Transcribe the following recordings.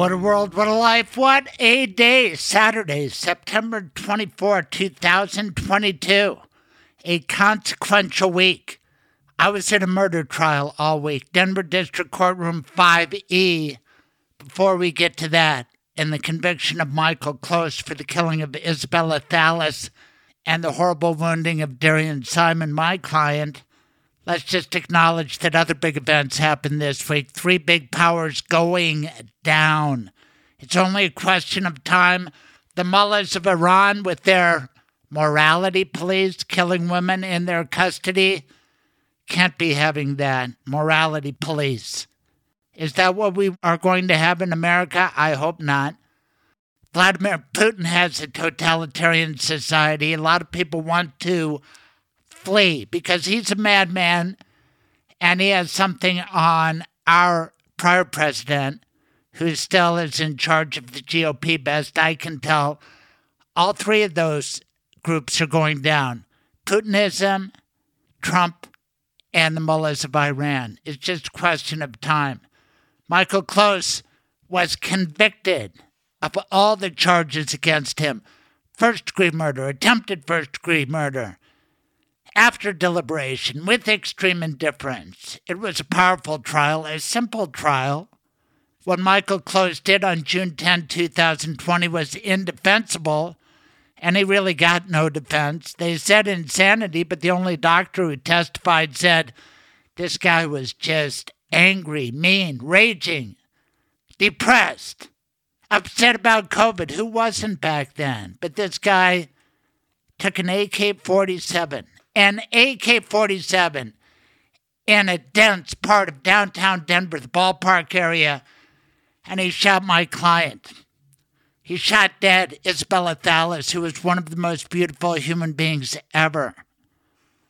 What a world, what a life, what a day. Saturday, September 24, 2022. A consequential week. I was in a murder trial all week, Denver District Courtroom 5E. Before we get to that, and the conviction of Michael Close for the killing of Isabella Thallas and the horrible wounding of Darian Simon, my client, Let's just acknowledge that other big events happened this week. Three big powers going down. It's only a question of time. The mullahs of Iran, with their morality police killing women in their custody, can't be having that. Morality police. Is that what we are going to have in America? I hope not. Vladimir Putin has a totalitarian society. A lot of people want to flee because he's a madman and he has something on our prior president who still is in charge of the GOP, best I can tell. All three of those groups are going down Putinism, Trump, and the mullahs of Iran. It's just a question of time. Michael Close was convicted of all the charges against him first degree murder, attempted first degree murder, after deliberation, with extreme indifference, it was a powerful trial, a simple trial. What Michael Close did on June 10, 2020 was indefensible, and he really got no defense. They said insanity, but the only doctor who testified said this guy was just angry, mean, raging, depressed, upset about COVID. Who wasn't back then? But this guy took an AK 47 an AK 47 in a dense part of downtown Denver, the ballpark area, and he shot my client. He shot dead Isabella Thallas, who was one of the most beautiful human beings ever.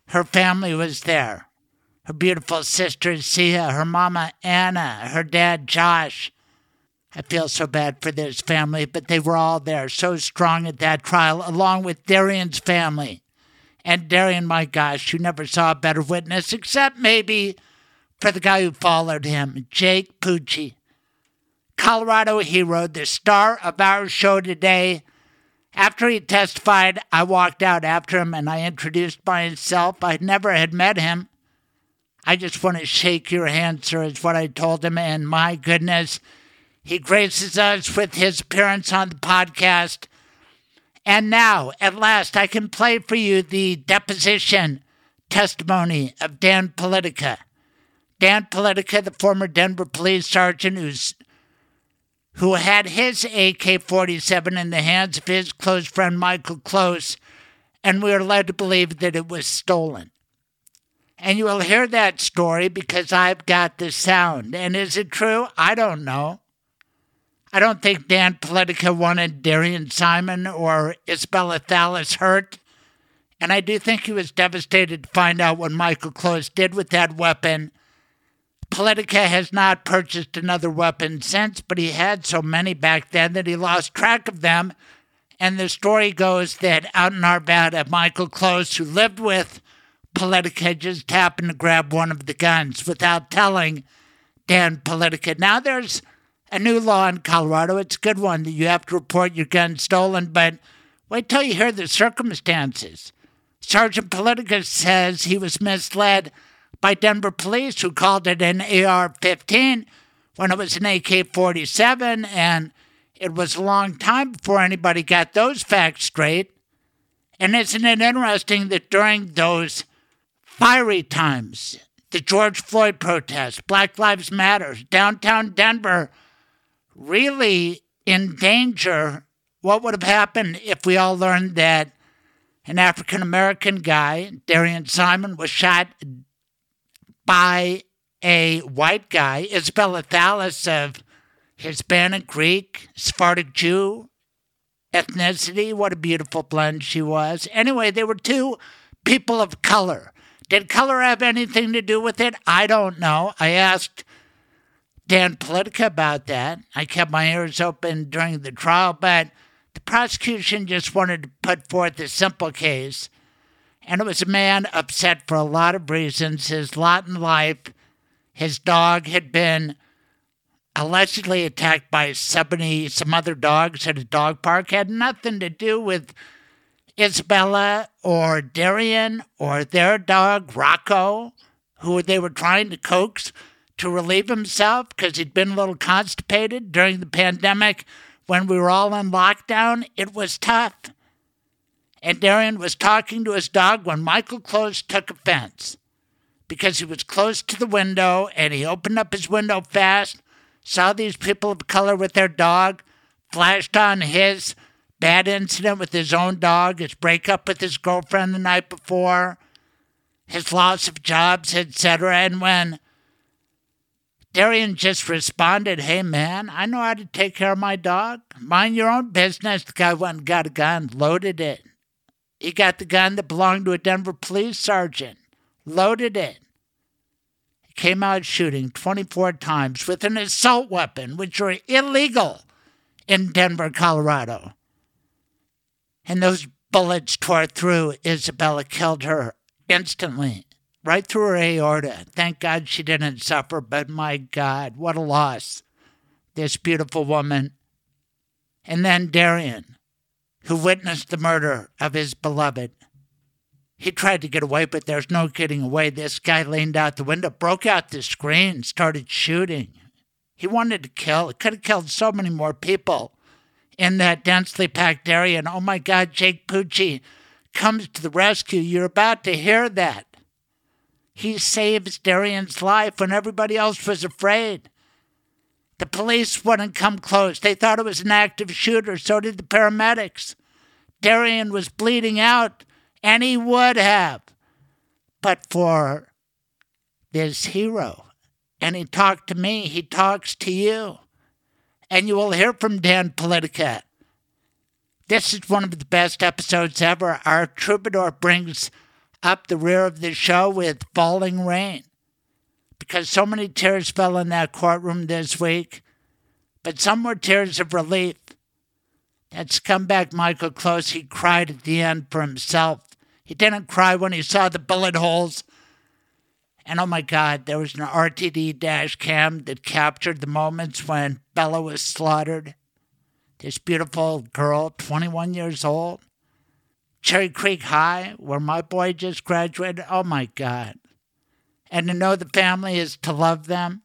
Her family was there. Her beautiful sister, Sia, her mama, Anna, her dad, Josh. I feel so bad for this family, but they were all there, so strong at that trial, along with Darian's family and Darian, my gosh, you never saw a better witness, except maybe for the guy who followed him, Jake Pucci. Colorado hero, the star of our show today. After he testified, I walked out after him and I introduced myself. I never had met him. I just want to shake your hand, sir, is what I told him. And my goodness, he graces us with his appearance on the podcast. And now, at last, I can play for you the deposition testimony of Dan Politica. Dan Politica, the former Denver police sergeant who's, who had his AK 47 in the hands of his close friend Michael Close, and we are led to believe that it was stolen. And you will hear that story because I've got the sound. And is it true? I don't know. I don't think Dan Politica wanted Darian Simon or Isabella Thallas hurt. And I do think he was devastated to find out what Michael Close did with that weapon. Politica has not purchased another weapon since, but he had so many back then that he lost track of them. And the story goes that out in Arvada, Michael Close, who lived with Politica, just happened to grab one of the guns without telling Dan Politica. Now there's a new law in Colorado. It's a good one that you have to report your gun stolen, but wait till you hear the circumstances. Sergeant Politica says he was misled by Denver police who called it an AR 15 when it was an AK 47, and it was a long time before anybody got those facts straight. And isn't it interesting that during those fiery times, the George Floyd protests, Black Lives Matter, downtown Denver really in danger. What would have happened if we all learned that an African American guy, Darian Simon, was shot by a white guy, Isabella Thallas of Hispanic, Greek, Sephardic Jew, ethnicity. What a beautiful blend she was. Anyway, they were two people of color. Did color have anything to do with it? I don't know. I asked Dan Politica about that. I kept my ears open during the trial, but the prosecution just wanted to put forth a simple case. And it was a man upset for a lot of reasons. His lot in life, his dog had been allegedly attacked by 70 some other dogs at a dog park, had nothing to do with Isabella or Darian or their dog Rocco, who they were trying to coax to relieve himself because he'd been a little constipated during the pandemic when we were all in lockdown. It was tough. And Darian was talking to his dog when Michael Close took offense because he was close to the window and he opened up his window fast, saw these people of color with their dog, flashed on his bad incident with his own dog, his breakup with his girlfriend the night before, his loss of jobs, etc. And when Darian just responded, Hey man, I know how to take care of my dog. Mind your own business. The guy went and got a gun, loaded it. He got the gun that belonged to a Denver police sergeant, loaded it. He came out shooting 24 times with an assault weapon, which were illegal in Denver, Colorado. And those bullets tore through Isabella, killed her instantly right through her aorta. Thank God she didn't suffer, but my God, what a loss. This beautiful woman. And then Darian, who witnessed the murder of his beloved. He tried to get away, but there's no getting away. This guy leaned out the window, broke out the screen, started shooting. He wanted to kill. He could have killed so many more people in that densely packed area. And oh my God, Jake Pucci comes to the rescue. You're about to hear that. He saves Darian's life when everybody else was afraid. The police wouldn't come close. They thought it was an active shooter. So did the paramedics. Darian was bleeding out, and he would have. But for this hero, and he talked to me, he talks to you. And you will hear from Dan Politica. This is one of the best episodes ever. Our troubadour brings up the rear of the show with falling rain because so many tears fell in that courtroom this week, but some were tears of relief. That scumbag Michael Close, he cried at the end for himself. He didn't cry when he saw the bullet holes. And oh my God, there was an RTD dash cam that captured the moments when Bella was slaughtered. This beautiful girl, 21 years old, Cherry Creek High, where my boy just graduated. Oh my God. And to know the family is to love them.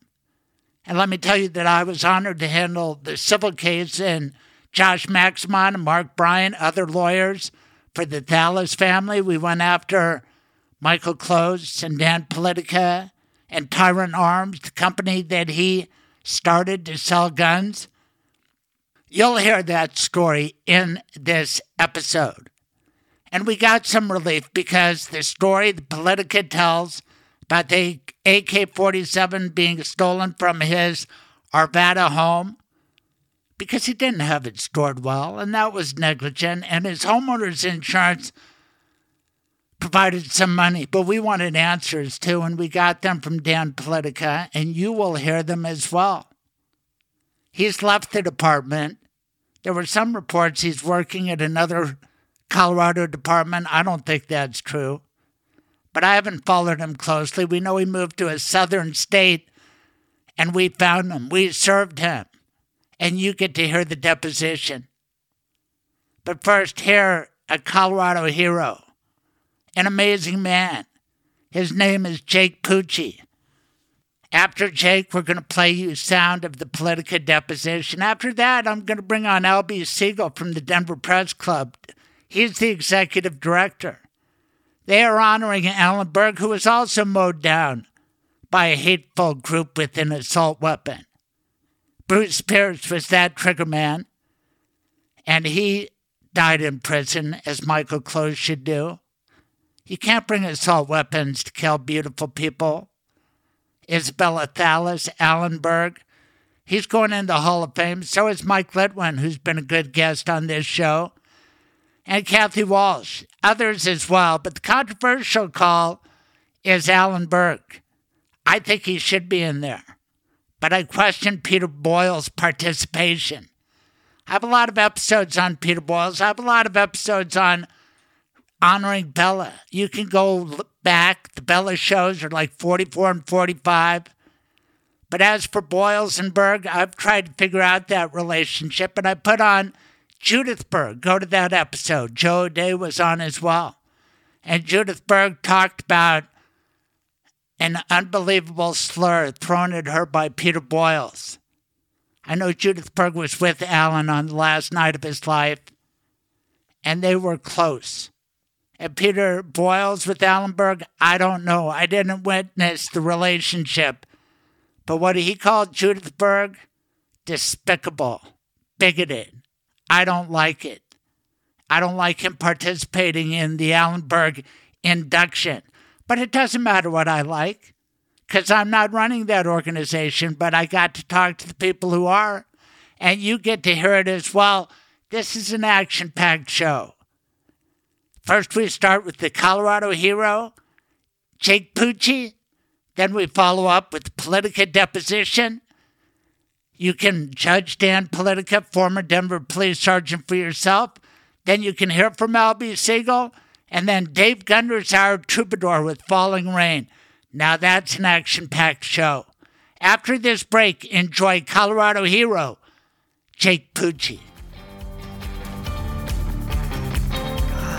And let me tell you that I was honored to handle the civil case and Josh Maximon and Mark Bryan, other lawyers for the Thallas family. We went after Michael Close and Dan Politica and Tyrant Arms, the company that he started to sell guns. You'll hear that story in this episode. And we got some relief because the story the Politica tells about the AK 47 being stolen from his Arvada home because he didn't have it stored well, and that was negligent, and his homeowner's insurance provided some money, but we wanted answers too, and we got them from Dan Politica, and you will hear them as well. He's left the department. There were some reports he's working at another Colorado department. I don't think that's true. But I haven't followed him closely. We know he moved to a southern state and we found him. We served him. And you get to hear the deposition. But first, hear a Colorado hero, an amazing man. His name is Jake Pucci. After Jake, we're going to play you sound of the Politica deposition. After that, I'm going to bring on Alby Segall from the Denver Press Club He's the executive director. They are honoring Alan Berg, who was also mowed down by a hateful group with an assault weapon. Bruce Pierce was that trigger man, and he died in prison, as Michael Close should do. You can't bring assault weapons to kill beautiful people. Isabella Thallas, Allenberg, He's going in the Hall of Fame. So is Mike Litwin, who's been a good guest on this show, and Kathy Walsh, others as well. But the controversial call is Alan Berg. I think he should be in there. But I question Peter Boyle's participation. I have a lot of episodes on Peter Boyles. I have a lot of episodes on honoring Bella. You can go back. The Bella shows are like 44 and 45. But as for Boyles and Berg, I've tried to figure out that relationship, and I put on Judith Berg. Go to that episode. Joe Day was on as well. And Judith Berg talked about an unbelievable slur thrown at her by Peter Boyles. I know Judith Berg was with Alan on the last night of his life, and they were close. And Peter Boyles with Alan Berg, I don't know. I didn't witness the relationship. But what he called Judith Berg, despicable, bigoted. I don't like it. I don't like him participating in the Alan Berg induction. But it doesn't matter what I like because I'm not running that organization, but I got to talk to the people who are, and you get to hear it as well. This is an action packed show. First, we start with the Colorado hero, Jake Pucci. Then we follow up with Politica deposition. You can judge Dan Politica, former Denver police sergeant, for yourself. Then you can hear from Alby Segall. And then Dave Gunders Our Troubadour with Falling Rain. Now that's an action packed show. After this break, enjoy Colorado hero Jake Pucci.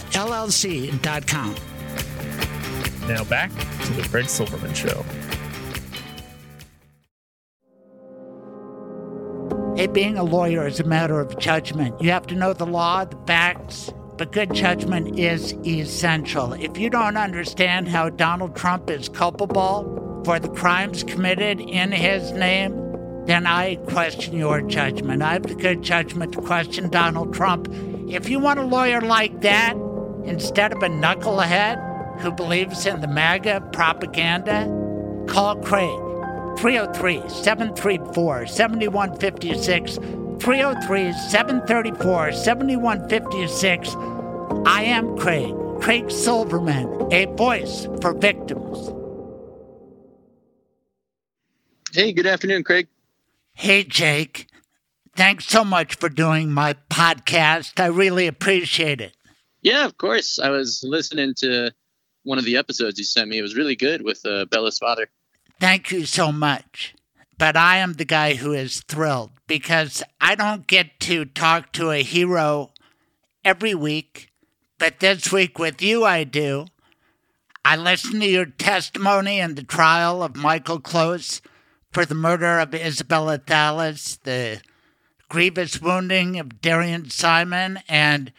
mblawllc.com. Now back to the Craig Silverman Show. Hey, being a lawyer is a matter of judgment. You have to know the law, the facts, but good judgment is essential. If you don't understand how Donald Trump is culpable for the crimes committed in his name, then I question your judgment. I have the good judgment to question Donald Trump. If you want a lawyer like that, instead of a knucklehead who believes in the MAGA propaganda, call Craig. 303 734 7156. 303 734 7156. I am Craig, Craig Silverman, a voice for victims. Hey, good afternoon, Craig. Hey, Jake. Thanks so much for doing my podcast. I really appreciate it. Yeah, of course. I was listening to one of the episodes you sent me. It was really good with uh, Bella's father. Thank you so much. But I am the guy who is thrilled because I don't get to talk to a hero every week, but this week with you I do. I listened to your testimony in the trial of Michael Close for the murder of Isabella Thallas, the grievous wounding of Darian Simon, and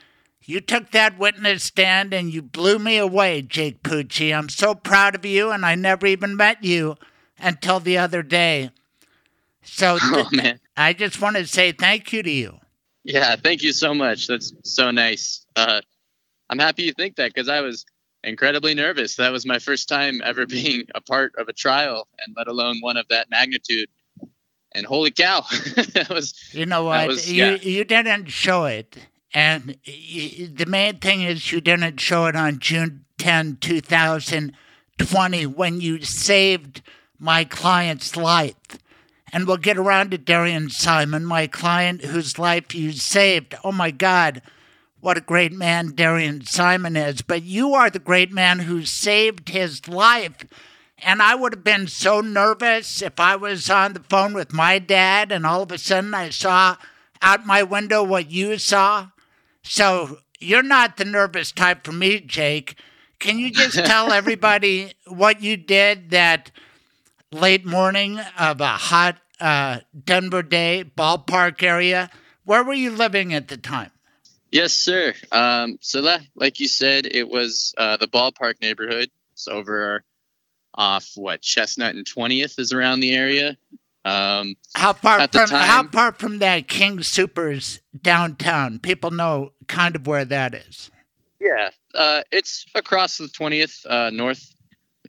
you took that witness stand and you blew me away, Jake Pucci. I'm so proud of you, and I never even met you until the other day. So Oh. I just want to say thank you to you. Yeah, thank you so much. That's so nice. Uh, I'm happy you think that because I was incredibly nervous. That was my first time ever being a part of a trial, and let alone one of that magnitude. And holy cow, that was You know what? was- you yeah. you didn't show it, and the main thing is you didn't show it on June 10, 2020, when you saved my client's life. And we'll get around to Darian Simon, my client whose life you saved. Oh my God, what a great man Darian Simon is. But you are the great man who saved his life. And I would have been so nervous if I was on the phone with my dad and all of a sudden I saw out my window what you saw. So you're not the nervous type for me, Jake. Can you just tell everybody what you did that late morning of a hot uh, Denver day, ballpark area? Where were you living at the time? Yes, sir. Um, so, that, like you said, it was uh, the ballpark neighborhood. It's over off what Chestnut and 20th is around the area. Um, how far from time- how far from that King Supers downtown? People know kind of where that is. yeah, uh, it's across the 20th uh, north.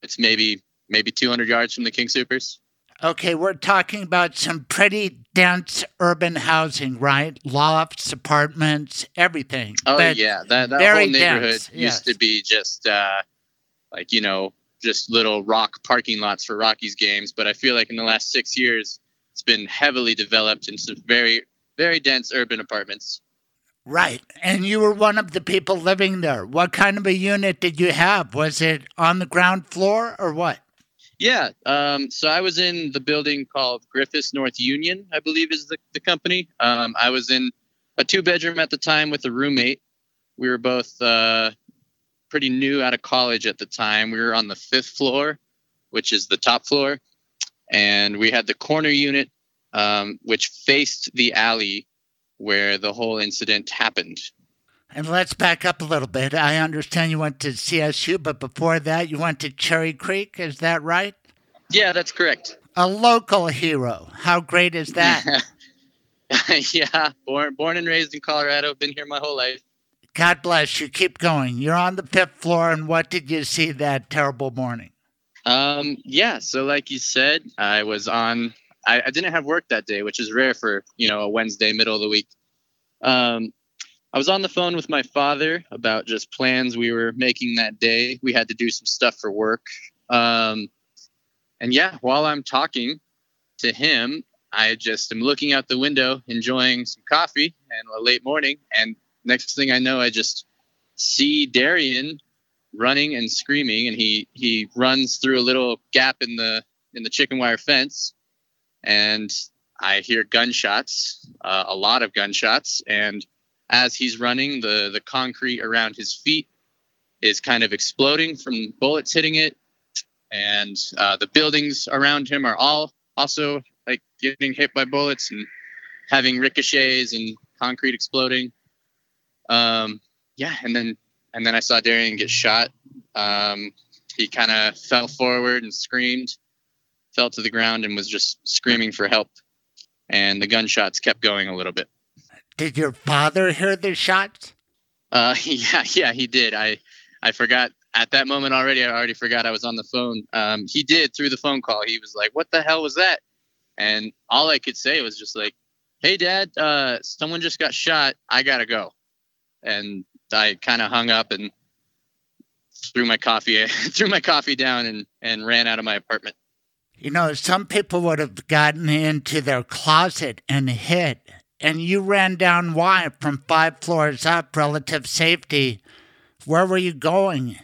It's maybe maybe 200 yards from the King Supers. Okay, we're talking about some pretty dense urban housing, right? Lofts, apartments, everything. Oh But yeah, that that whole neighborhood dense, used yes. to be just uh, like you know just little rock parking lots for Rockies games. But I feel like in the last six years, it's been heavily developed into very very dense urban apartments. Right. And you were one of the people living there. What kind of a unit did you have? Was it on the ground floor or what? Yeah. Um, so I was in the building called Griffiths North Union, I believe is the, the company. Um, I was in a two bedroom at the time with a roommate. We were both uh, pretty new out of college at the time. We were on the fifth floor, which is the top floor. And we had the corner unit, um, which faced the alley where the whole incident happened. And let's back up a little bit. I understand you went to CSU, but before that, you went to Cherry Creek. Is that right? Yeah, that's correct. A local hero. How great is that? yeah, born born and raised in Colorado. Been here my whole life. God bless you. Keep going. You're on the fifth floor, and what did you see that terrible morning? Um, yeah. So, like you said, I was on. I, I didn't have work that day, which is rare for you know a Wednesday, middle of the week. Um, I was on the phone with my father about just plans we were making that day. We had to do some stuff for work. Um, and yeah, while I'm talking to him, I just am looking out the window, enjoying some coffee and a late morning. And next thing I know, I just see Darian running and screaming, and he he runs through a little gap in the in the chicken wire fence, and I hear gunshots, uh, a lot of gunshots, and as he's running, the the concrete around his feet is kind of exploding from bullets hitting it, and uh, the buildings around him are all also like getting hit by bullets and having ricochets and concrete exploding. Um, yeah, and then and then I saw Darian get shot. Um, he kind of fell forward and screamed, fell to the ground, and was just screaming for help. And the gunshots kept going a little bit. Did your father hear the shots? Uh, yeah, yeah, he did. I, I forgot at that moment already. I already forgot I was on the phone. Um, he did through the phone call. He was like, "What the hell was that?" And all I could say was just like, "Hey, Dad, uh, someone just got shot. I gotta go." And I kind of hung up and threw my coffee threw my coffee down and and ran out of my apartment. You know, some people would have gotten into their closet and hid. And you ran down why from five floors up, relative safety. Where were you going?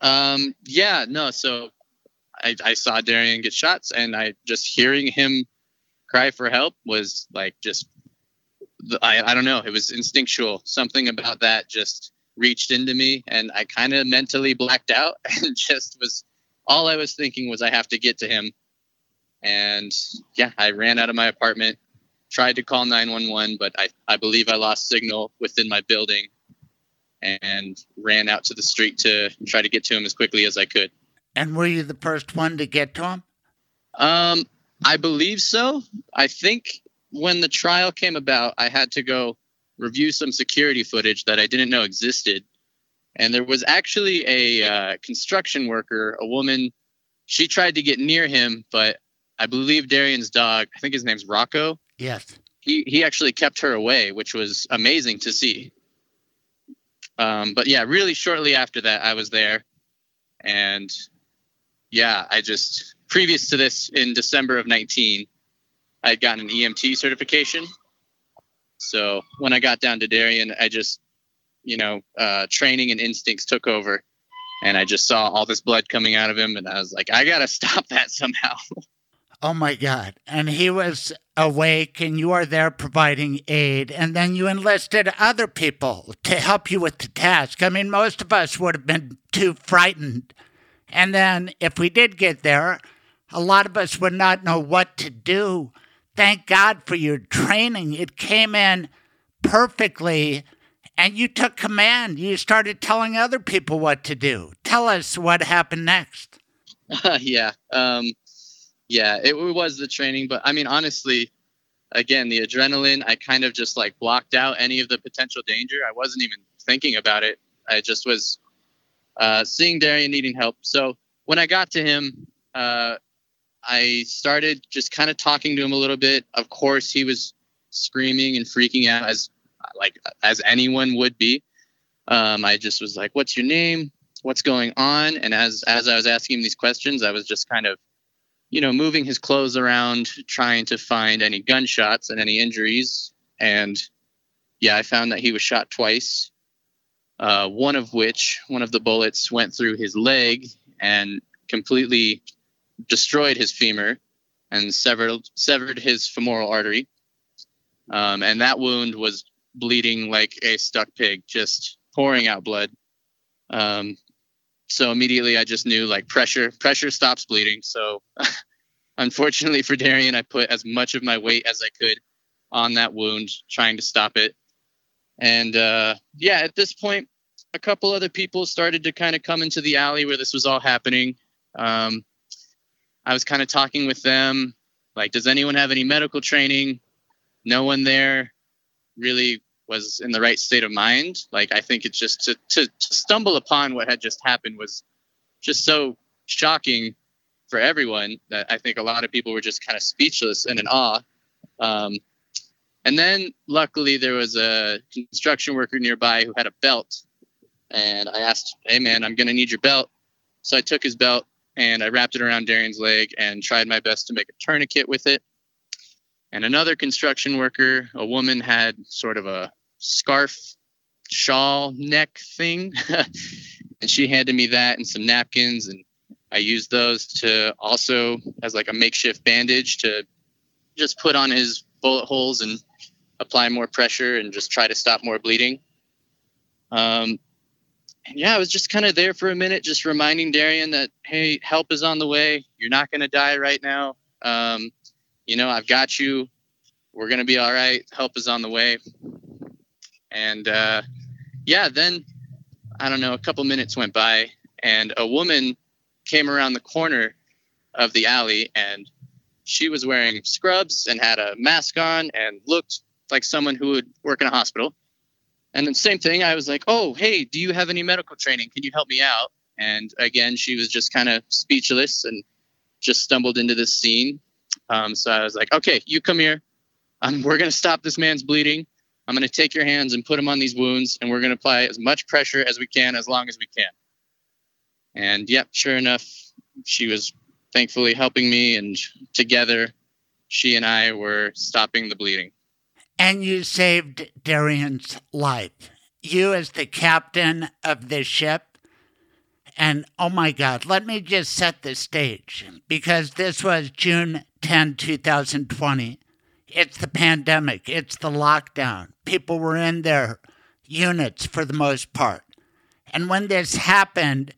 Um, yeah, no. So I, I saw Darian get shots, and I just hearing him cry for help was like just I, I don't know. It was instinctual. Something about that just reached into me, and I kind of mentally blacked out, and just was all I was thinking was I have to get to him. And yeah, I ran out of my apartment, tried to call 911, but I, I believe I lost signal within my building and ran out to the street to try to get to him as quickly as I could. And were you the first one to get to him? Um, I believe so. I think when the trial came about, I had to go review some security footage that I didn't know existed. And there was actually a uh, construction worker, a woman. She tried to get near him, but I believe Darian's dog, I think his name's Rocco, Yes. he, he actually kept her away, which was amazing to see. Um, but yeah, really shortly after that, I was there. And yeah, I just, previous to this in December of 19, I had gotten an EMT certification. So when I got down to Darian, I just, you know, uh, training and instincts took over. And I just saw all this blood coming out of him. And I was like, I got to stop that somehow. Oh my God. And he was awake, and you are there providing aid. And then you enlisted other people to help you with the task. I mean, most of us would have been too frightened. And then if we did get there, a lot of us would not know what to do. Thank God for your training. It came in perfectly, and you took command. You started telling other people what to do. Tell us what happened next. yeah. Um, yeah, it was the training, but I mean, honestly, again, the adrenaline, I kind of just like blocked out any of the potential danger. I wasn't even thinking about it. I just was uh, seeing Darian needing help. So when I got to him, uh, I started just kind of talking to him a little bit. Of course, he was screaming and freaking out as like as anyone would be. Um, I just was like, "What's your name? What's going on?" And as as I was asking him these questions, I was just kind of you know, moving his clothes around, trying to find any gunshots and any injuries. And yeah, I found that he was shot twice. Uh, one of which, one of the bullets went through his leg and completely destroyed his femur and severed severed his femoral artery. Um, and that wound was bleeding like a stuck pig, just pouring out blood. Um, so immediately I just knew like pressure pressure stops bleeding. So unfortunately for Darian, I put as much of my weight as I could on that wound, trying to stop it. And uh, yeah, at this point, a couple other people started to kind of come into the alley where this was all happening. Um, I was kind of talking with them, like, does anyone have any medical training? No one there really was in the right state of mind. Like I think it's just to, to, to stumble upon what had just happened was just so shocking for everyone that I think a lot of people were just kind of speechless and in awe. Um, and then luckily there was a construction worker nearby who had a belt. And I asked, Hey man, I'm going to need your belt. So I took his belt and I wrapped it around Darian's leg and tried my best to make a tourniquet with it. And another construction worker, a woman, had sort of a scarf, shawl, neck thing. and she handed me that and some napkins. And I used those to also as like a makeshift bandage to just put on his bullet holes and apply more pressure and just try to stop more bleeding. Um, and yeah, I was just kind of there for a minute, just reminding Darian that, hey, help is on the way. You're not going to die right now. Um, you know, I've got you. We're going to be all right. Help is on the way. And uh, yeah, then I don't know, a couple minutes went by and a woman came around the corner of the alley and she was wearing scrubs and had a mask on and looked like someone who would work in a hospital. And the same thing, I was like, oh, hey, do you have any medical training? Can you help me out? And again, she was just kind of speechless and just stumbled into this scene. Um, so I was like, okay, you come here. Um, we're going to stop this man's bleeding. I'm going to take your hands and put them on these wounds, and we're going to apply as much pressure as we can, as long as we can. And yep, sure enough, she was thankfully helping me, and together, she and I were stopping the bleeding. And you saved Darian's life. You, as the captain of the ship, and oh my God, let me just set the stage because this was June 10, 2020. It's the pandemic, it's the lockdown. People were in their units for the most part. And when this happened,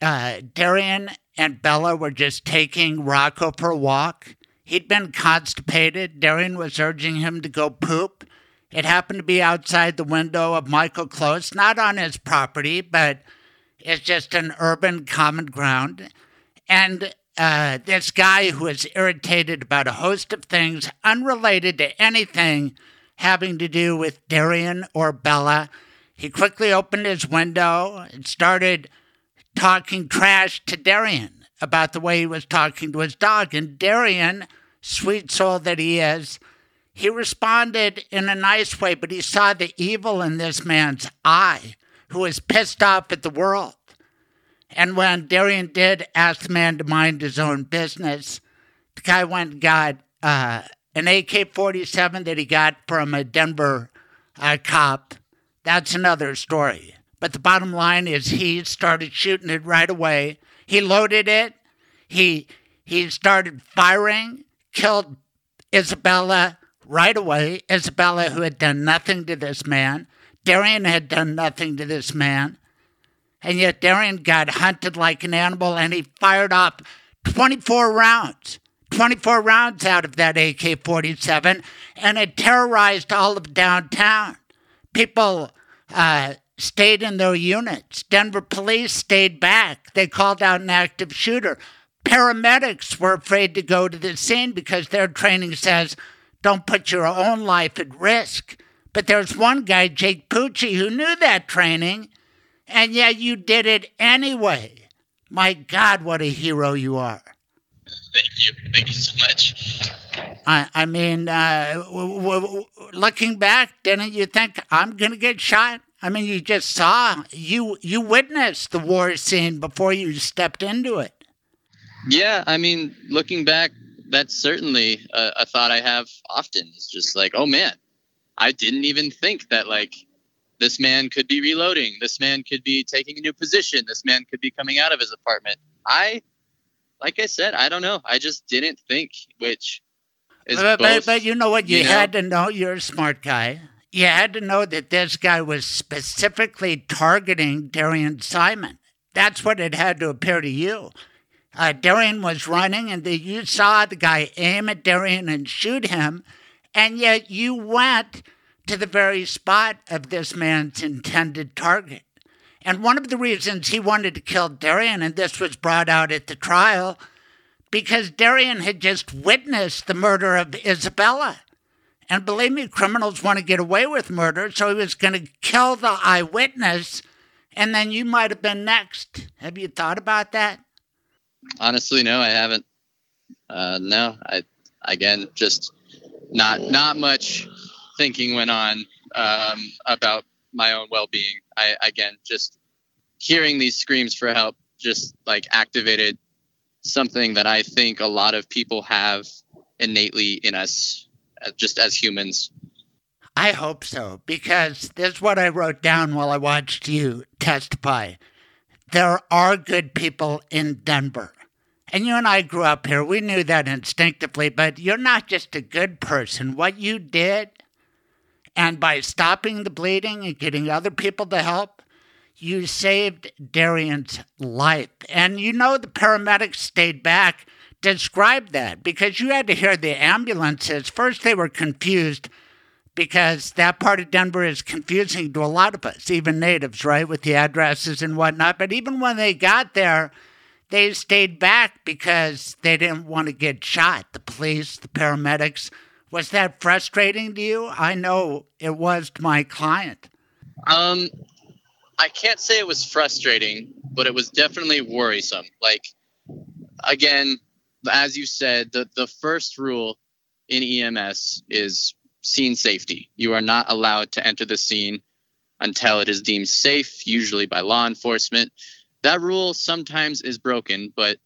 uh, Darian and Bella were just taking Rocco for a walk. He'd been constipated. Darian was urging him to go poop. It happened to be outside the window of Michael Close, not on his property, but it's just an urban common ground. And uh, this guy who was irritated about a host of things unrelated to anything having to do with Darian or Bella, he quickly opened his window and started talking trash to Darian about the way he was talking to his dog. And Darian, sweet soul that he is, he responded in a nice way, but he saw the evil in this man's eye, who was pissed off at the world. And when Darian did ask the man to mind his own business, the guy went and got uh, an AK 47 that he got from a Denver uh, cop. That's another story. But the bottom line is he started shooting it right away. He loaded it. He he started firing, killed Isabella right away. Isabella, who had done nothing to this man. Darian had done nothing to this man. And yet Darian got hunted like an animal and he fired off 24 rounds. 24 rounds out of that AK 47, and it terrorized all of downtown. People uh, stayed in their units. Denver police stayed back. They called out an active shooter. Paramedics were afraid to go to the scene because their training says don't put your own life at risk. But there's one guy, Jake Pucci, who knew that training, and yet you did it anyway. My God, what a hero you are. Thank you. Thank you so much. I, I mean, uh, w- w- looking back, didn't you think I'm going to get shot? I mean, you just saw, you you witnessed the war scene before you stepped into it. Yeah, I mean, looking back, that's certainly a, a thought I have often. It's just like, oh man, I didn't even think that like this man could be reloading. This man could be taking a new position. This man could be coming out of his apartment. I, like I said, I don't know. I just didn't think, which is But, both, but, but you know what? You, you know? had to know you're a smart guy. You had to know that this guy was specifically targeting Darian Simon. That's what it had to appear to you. Uh, Darian was running, and the, you saw the guy aim at Darian and shoot him, and yet you went to the very spot of this man's intended target. And one of the reasons he wanted to kill Darian, and this was brought out at the trial, because Darian had just witnessed the murder of Isabella. And believe me, criminals want to get away with murder, so he was going to kill the eyewitness, and then you might have been next. Have you thought about that? Honestly, no, I haven't. Uh, no, I again just not not much thinking went on um, about my own well-being. I again just hearing these screams for help just like activated something that I think a lot of people have innately in us, uh, just as humans. I hope so, because this is what I wrote down while I watched you testify. There are good people in Denver. And you and I grew up here. We knew that instinctively, but you're not just a good person. What you did, and by stopping the bleeding and getting other people to help, you saved Darian's life. And you know the paramedics stayed back. Describe that because you had to hear the ambulances. First, they were confused because that part of Denver is confusing to a lot of us, even natives, right, with the addresses and whatnot. But even when they got there, they stayed back because they didn't want to get shot. The police, the paramedics. Was that frustrating to you? I know it was to my client. Um, I can't say it was frustrating, but it was definitely worrisome. Like, again, as you said, the, the first rule in EMS is scene safety. You are not allowed to enter the scene until it is deemed safe, usually by law enforcement. That rule sometimes is broken, but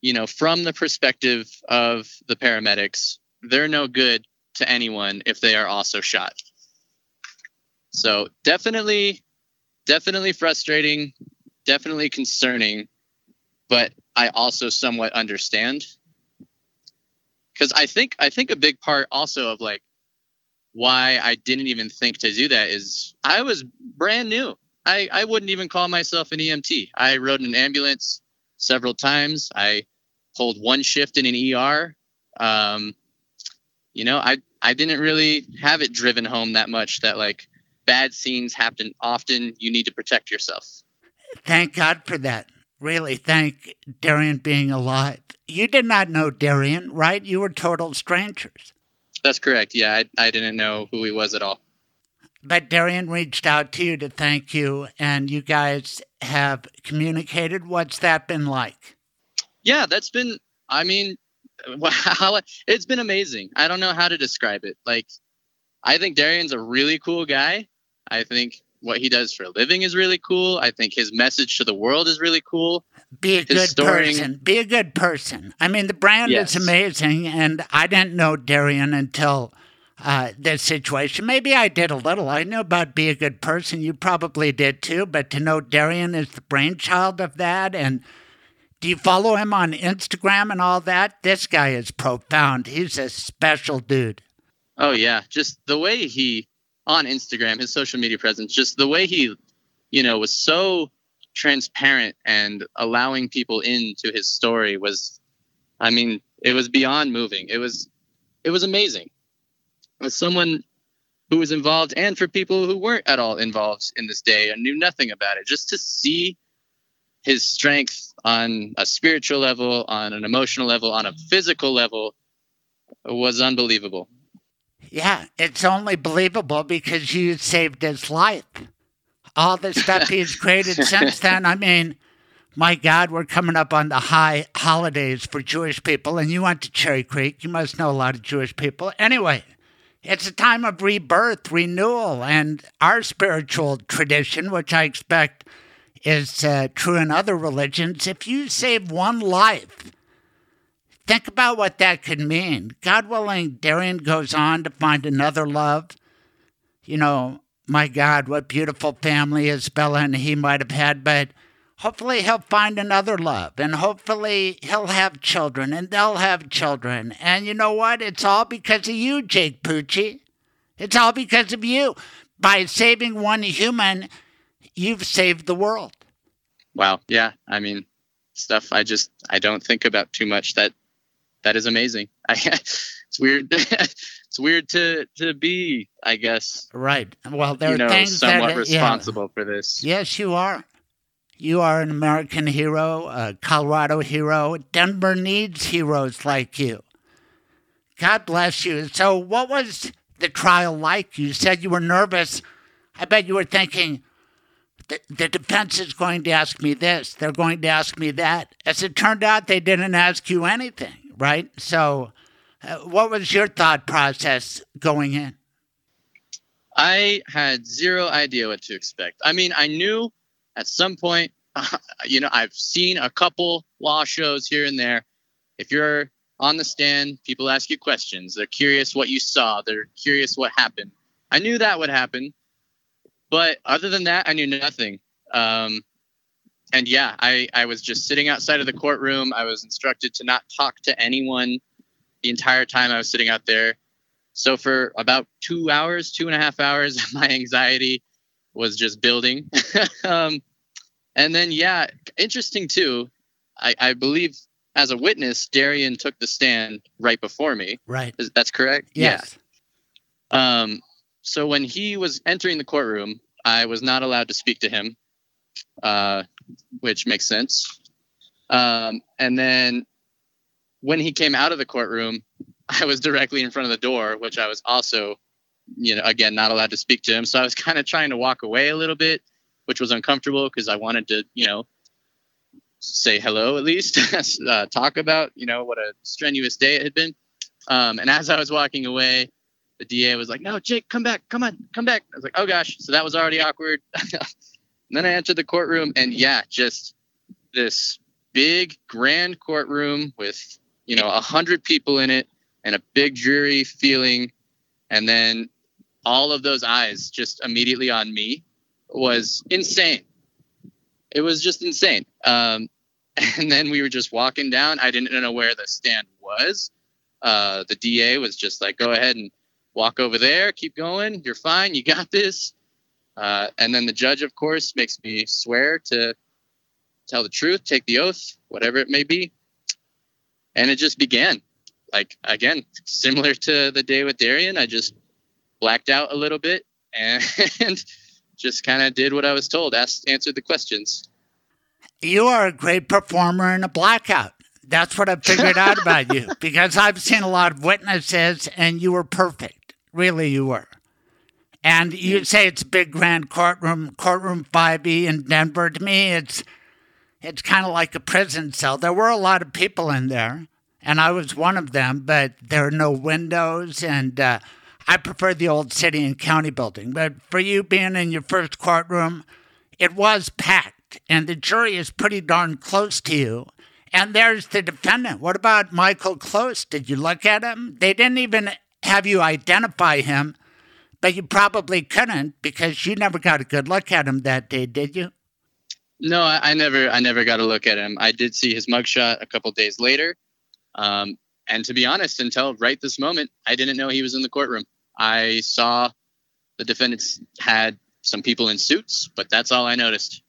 you know, from the perspective of the paramedics, they're no good to anyone if they are also shot. So definitely, definitely frustrating, definitely concerning, but I also somewhat understand because I think I think a big part also of like why I didn't even think to do that is I was brand new. I, I wouldn't even call myself an EMT. I rode in an ambulance several times. I pulled one shift in an ER. Um, you know, I I didn't really have it driven home that much that like bad scenes happen often. You need to protect yourself. Thank God for that. Really, thank Darian being alive. You did not know Darian, right? You were total strangers. That's correct. Yeah, I, I didn't know who he was at all. But Darian reached out to you to thank you, and you guys have communicated. What's that been like? Yeah, that's been. I mean, wow, it's been amazing. I don't know how to describe it. Like, I think Darian's a really cool guy. I think what he does for a living is really cool. I think his message to the world is really cool. Be a His good story- person. Be a good person. I mean, the brand Yes. is amazing, and I didn't know Darian until uh, this situation. Maybe I did a little. I knew about be a good person. You probably did too, but to know Darian is the brainchild of that, and do you follow him on Instagram and all that? This guy is profound. He's a special dude. Oh yeah, just the way he on Instagram, his social media presence, just the way he, you know, was so transparent and allowing people into his story was, I mean, it was beyond moving. It was, it was amazing. As someone who was involved, and for people who weren't at all involved in this day and knew nothing about it, just to see his strength on a spiritual level, on an emotional level, on a physical level, was unbelievable. Yeah, it's only believable because you saved his life. All the stuff he's created since then. I mean, my God, we're coming up on the high holidays for Jewish people, and you went to Cherry Creek. You must know a lot of Jewish people. Anyway, it's a time of rebirth, renewal, and our spiritual tradition, which I expect is uh, true in other religions. If you save one life, Think about what that could mean. God willing, Darian goes on to find another love. You know, my God, what beautiful family Isabella and he might have had, but hopefully he'll find another love and hopefully he'll have children and they'll have children. And you know what? It's all because of you, Jake Pucci. It's all because of you. By saving one human, you've saved the world. Wow. Yeah. I mean, stuff I just I don't think about too much. That that is amazing. I, it's weird. it's weird to to be, I guess, Right. Well, there you are know, things somewhat that yeah. responsible for this. Yes, you are. You are an American hero, a Colorado hero. Denver needs heroes like you. God bless you. So, what was the trial like? You said you were nervous. I bet you were thinking, the, the defense is going to ask me this, they're going to ask me that. As it turned out, they didn't ask you anything, right? So, uh, what was your thought process going in? I had zero idea what to expect. I mean, I knew at some point, you know, I've seen a couple law shows here and there. If you're on the stand, people ask you questions. They're curious what you saw. They're curious what happened. I knew that would happen, but other than that, I knew nothing. Um, and yeah, I, I was just sitting outside of the courtroom. I was instructed to not talk to anyone the entire time I was sitting out there. So for about two hours, two and a half hours, my anxiety was just building. um, and then, yeah, interesting too. I, I believe as a witness, Darian took the stand right before me. Right. Is, that's correct? Yes. Yeah. Um, so when he was entering the courtroom, I was not allowed to speak to him, uh, which makes sense. Um, and then when he came out of the courtroom, I was directly in front of the door, which I was also, you know, again, not allowed to speak to him. So I was kind of trying to walk away a little bit, which was uncomfortable because I wanted to, you know, say hello at least, uh, talk about, you know, what a strenuous day it had been. Um, and as I was walking away, the DA was like, "No, Jake, come back, come on, come back." I was like, "Oh gosh," so that was already awkward. then I entered the courtroom, and yeah, just this big, grand courtroom with you know a hundred people in it, and a big jury feeling, and then all of those eyes just immediately on me was insane. It was just insane. Um, and then we were just walking down. I didn't know where the stand was. Uh, the DA was just like, "Go ahead and." walk over there, keep going, you're fine, you got this. Uh, and then the judge, of course, makes me swear to tell the truth, take the oath, whatever it may be. And it just began. Like, again, similar to the day with Darian, I just blacked out a little bit and just kind of did what I was told, asked, answered the questions. You are a great performer in a blackout. That's what I figured out about you because I've seen a lot of witnesses and you were perfect. Really, you were. And you say it's a big grand courtroom, courtroom 5E in Denver. To me, it's it's kind of like a prison cell. There were a lot of people in there, and I was one of them, but there are no windows. And uh, I prefer the old city and county building, but for you being in your first courtroom, it was packed, and the jury is pretty darn close to you. And there's the defendant. What about Michael Close? Did you look at him? They didn't even have you identify him, but you probably couldn't because you never got a good look at him that day, did you? No, I, I never, I never got a look at him. I did see his mugshot a couple days later, um, and to be honest, until right this moment, I didn't know he was in the courtroom. I saw the defendants had some people in suits, but that's all I noticed.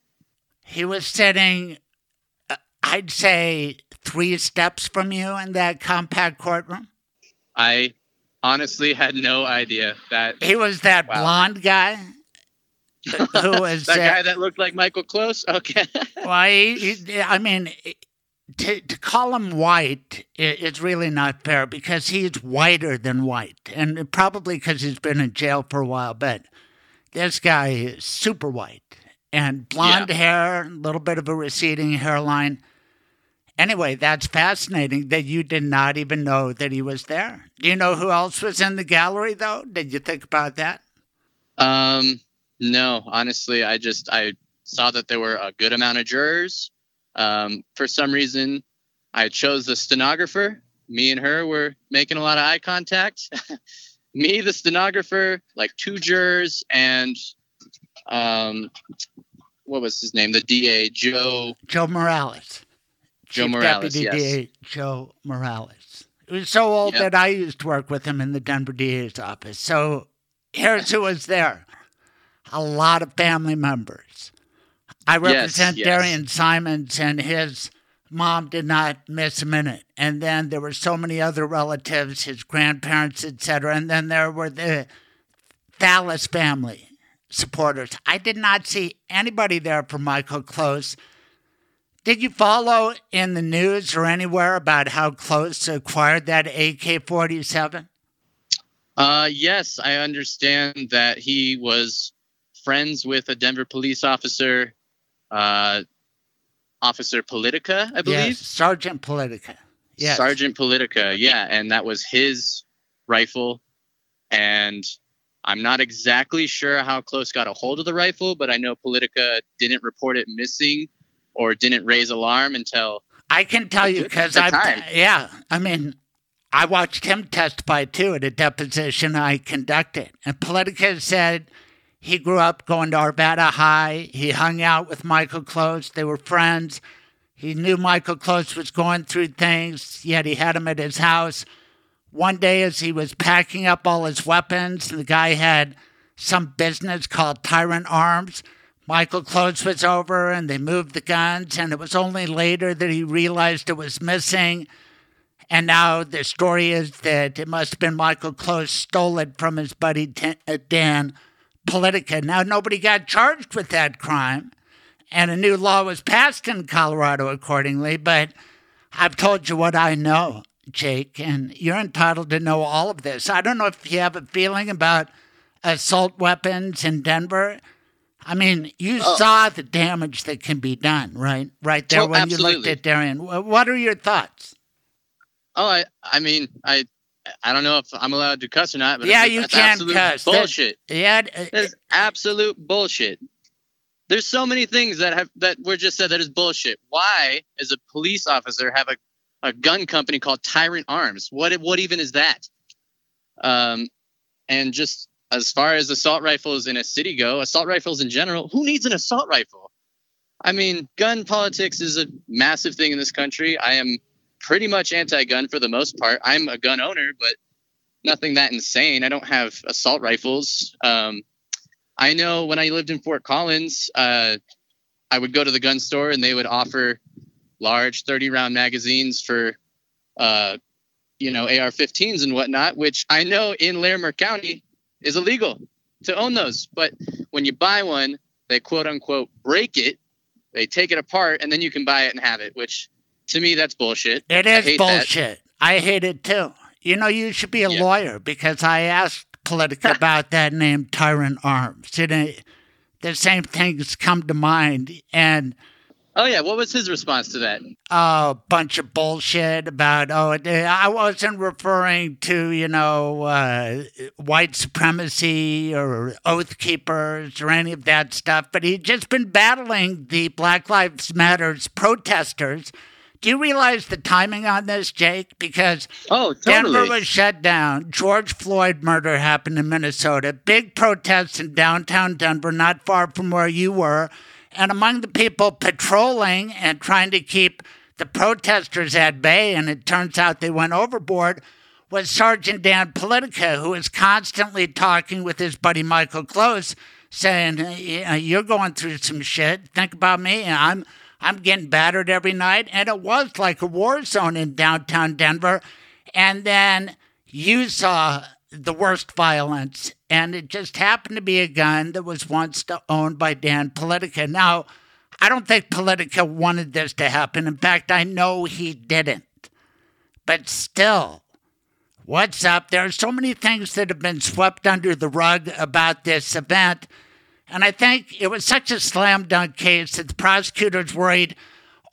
He was sitting, uh, I'd say, three steps from you in that compact courtroom. I honestly had no idea that He was that Wow. blonde guy who was that uh, guy that looked like Michael Close. Okay, Well, he, he- I mean, to, to call him white is really not fair because he's whiter than white, and probably because he's been in jail for a while. But this guy is super white and blonde hair, a little bit of a receding hairline. Anyway, that's fascinating that you did not even know that he was there. Do you know who else was in the gallery, though? Did you think about that? Um, no, honestly, I just I saw that there were a good amount of jurors. Um, for some reason, I chose the stenographer. Me and her were making a lot of eye contact. Me, the stenographer, like two jurors, and um, what was his name? The DA, Joe Joe Morales. Joe Chief Morales. Deputy Yes. DA Joe Morales. He was so old Yep. that I used to work with him in the Denver DA's office. So here's who was there a lot of family members. I represent yes. Darian Simons, and his mom did not miss a minute. And then there were so many other relatives, his grandparents, etc. And then there were the Thallas family supporters. I did not see anybody there for Michael Close. Did you follow in the news or anywhere about how Close acquired that AK 47? Uh, yes, I understand that he was friends with a Denver police officer, uh, Officer Politica, I believe. Yes, Sergeant Politica. Yes. Sergeant Politica, yeah, and that was his rifle. And I'm not exactly sure how close got a hold of the rifle, but I know Politica didn't report it missing or didn't raise alarm until I can tell you because I, yeah, I mean, I watched him testify too at a deposition I conducted. And Politica said he grew up going to Arvada High. He hung out with Michael Close. They were friends. He knew Michael Close was going through things, yet he had him at his house. One day, as he was packing up all his weapons, the guy had some business called Tyrant Arms. Michael Close was over and they moved the guns, and it was only later that he realized it was missing. And now the story is that it must have been Michael Close stole it from his buddy uh, Dan Politica. Now, nobody got charged with that crime, and a new law was passed in Colorado accordingly, but I've told you what I know, Jake, and you're entitled to know all of this. I don't know if you have a feeling about assault weapons in Denver. I mean, you oh. saw the damage that can be done, right? Right there Oh, when you looked at Darian. What are your thoughts? Oh, I, I mean, I, I don't know if I'm allowed to cuss or not, but Yeah, you can cuss. That- Bullshit. Yeah, uh, That's absolute bullshit. There's so many things that have that were just said that is bullshit. Why, as a police officer, have a, a gun company called Tyrant Arms? What what even is that? Um, and just as far as assault rifles in a city go, assault rifles in general, who needs an assault rifle? I mean, gun politics is a massive thing in this country. I am pretty much anti-gun for the most part. I'm a gun owner, but nothing that insane. I don't have assault rifles. Um, I know when I lived in Fort Collins, uh, I would go to the gun store and they would offer large 30 round magazines for, uh, you know, AR 15s and whatnot, which I know in Larimer County is illegal to own those. But when you buy one, they quote unquote break it, they take it apart, and then you can buy it and have it, which to me, that's bullshit. It is I hate that. bullshit. I hate it too. You know, you should be a Yeah. lawyer because I asked Politica about that name, Tyrant Arms. And it, the same things come to mind. And Oh yeah, what was his response to that? a bunch of bullshit about oh I wasn't referring to you know uh, white supremacy or oath keepers or any of that stuff, but he'd just been battling the Black Lives Matters protesters. Do you realize the timing on this, Jake? Because Oh, Denver was shut down. George Floyd murder happened in Minnesota. Big protests in downtown Denver, not far from where you were. And among the people patrolling and trying to keep the protesters at bay, and it turns out they went overboard, was Sergeant Dan Politica, who was constantly talking with his buddy Michael Close, saying, "Uh, "You're going through some shit. Think about me. I'm I'm getting battered every night." And it was like a war zone in downtown Denver. And then you saw the worst violence, and it just happened to be a gun that was once owned by Dan Politica. Now, I don't think Politica wanted this to happen. In fact, I know he didn't. But still, what's up? There are so many things that have been swept under the rug about this event. And I think it was such a slam dunk case that the prosecutors worried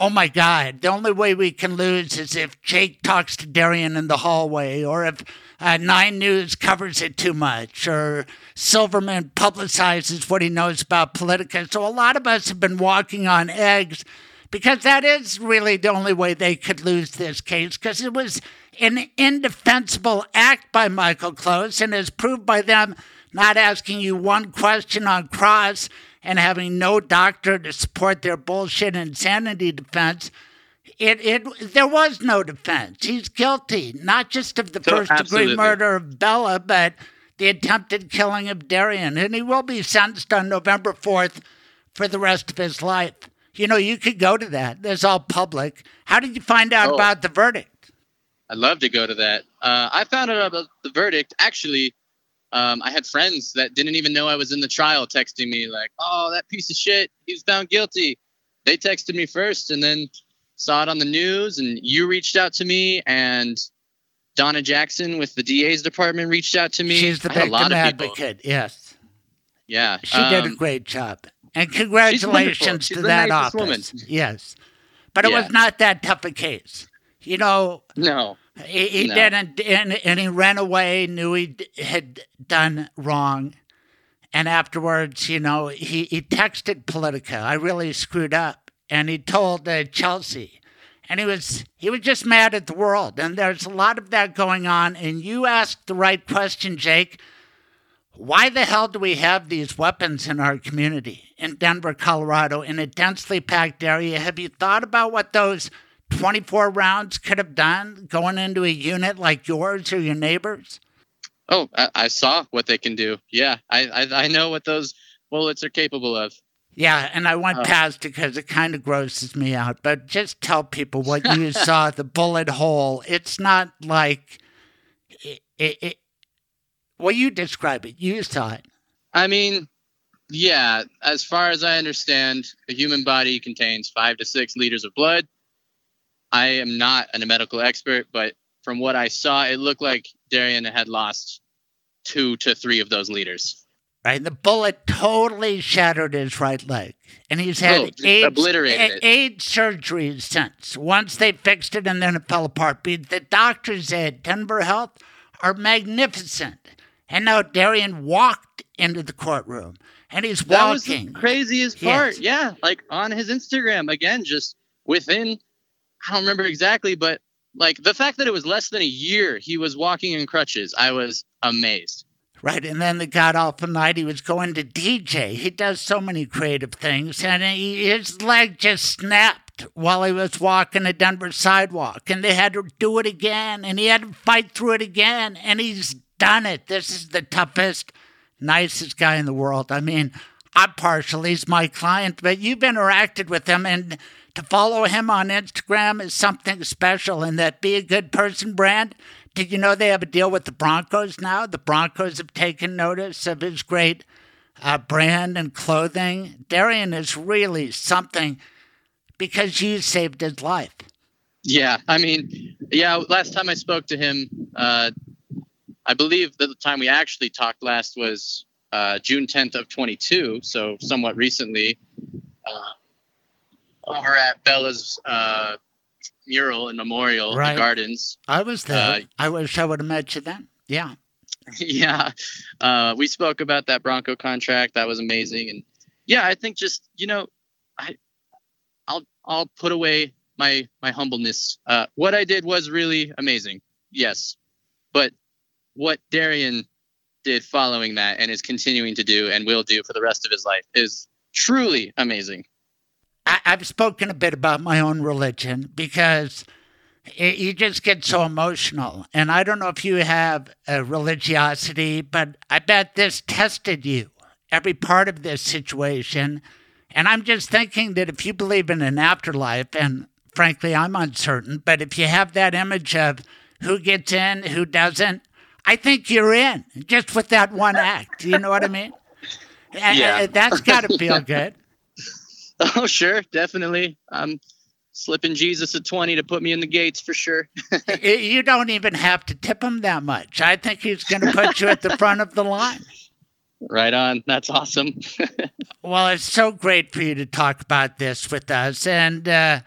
oh my God, the only way we can lose is if Jake talks to Darian in the hallway, or if uh, Nine News covers it too much, or Silverman publicizes what he knows about Politica. So a lot of us have been walking on eggs because that is really the only way they could lose this case because it was an indefensible act by Michael Close and is proved by them not asking you one question on cross and having no doctor to support their bullshit insanity defense. It, it there was no defense. He's guilty, not just of the So, first degree murder of Bella, but the attempted killing of Darian. And he will be sentenced on November 4th for the rest of his life. You know, you could go to that. There's all public. How did you find out Oh. about the verdict? I'd love to go to that. Uh, I found out about the verdict. Actually, um, I had friends that didn't even know I was in the trial texting me like, "Oh, that piece of shit, he's found guilty." They texted me first, and then saw it on the news. And you reached out to me, and Donna Jackson with the DA's department reached out to me. She's the victim lot of people. advocate. Yes. Yeah, She did a um, great job. And congratulations She's to the that office. woman. Yes. But it Yeah. was not that tough a case. You know, No, he, he No. didn't, and, and he ran away, knew he had done wrong. And afterwards, you know, he, he texted Politica, I really screwed up. And he told uh, Chelsea. And he was he was just mad at the world. And there's a lot of that going on. And you asked the right question, Jake. Why the hell do we have these weapons in our community in Denver, Colorado, in a densely packed area? Have you thought about what those 24 rounds could have done going into a unit like yours or your neighbors? Oh, I, I saw what they can do. Yeah, I, I I know what those bullets are capable of. Yeah, and I went Oh. past it because it kind of grosses me out. But just tell people what you saw the bullet hole. It's not like it, it, it. Well, you describe it. You saw it. I mean, yeah, as far as I understand, a human body contains five to six liters of blood. I am not a medical expert, but from what I saw, it looked like Darian had lost two to three of those liters. Right, the bullet totally shattered his right leg, and he's had Oh, eight, surgeries since. Once they fixed it, and then it fell apart. But the doctors at Denver Health are magnificent, and now Darian walked into the courtroom, and he's walking. That was the craziest Yes. part. Yeah, like on his Instagram again, just within I don't remember exactly, but like the fact that it was less than a year he was walking in crutches, I was amazed. Right, and then the god awful night he was going to DJ. He does so many creative things, and he, his leg just snapped while he was walking the Denver sidewalk, and they had to do it again, and he had to fight through it again, and he's done it. This is the toughest, nicest guy in the world. I mean, I'm partial; he's my client, but you've interacted with him, and to follow him on Instagram is something special. And that Be a Good Person brand. Did you know they have a deal with the Broncos now? The Broncos have taken notice of his great uh, brand and clothing. Darian is really something because you saved his life. Yeah, I mean, yeah. Last time I spoke to him, uh, I believe the time we actually talked last was uh, June 10th of 22, so somewhat recently. Uh, over at Bella's uh, mural and memorial in the gardens. I was there. Uh, I wish I would have met you then. Yeah. yeah, uh, we spoke about that Bronco contract. That was amazing, and yeah, I think just you know, I, I'll I'll put away my my humbleness. Uh, what I did was really amazing, yes, but what Darian did following that and is continuing to do and will do for the rest of his life is truly amazing. I, I've spoken a bit about my own religion because it, you just get so emotional. And I don't know if you have a religiosity, but I bet this tested you, every part of this situation. And I'm just thinking that if you believe in an afterlife, and frankly, I'm uncertain, but if you have that image of who gets in, who doesn't, I think you're in just with that one act. You know what I mean? And- Yeah. that's got to feel good. Oh, sure, definitely. I'm slipping Jesus a twenty to put me in the gates for sure. You don't even have to tip him that much. I think he's going to put you at the front of the line. right on. That's awesome. Well, it's so great for you to talk about this with us. And uh,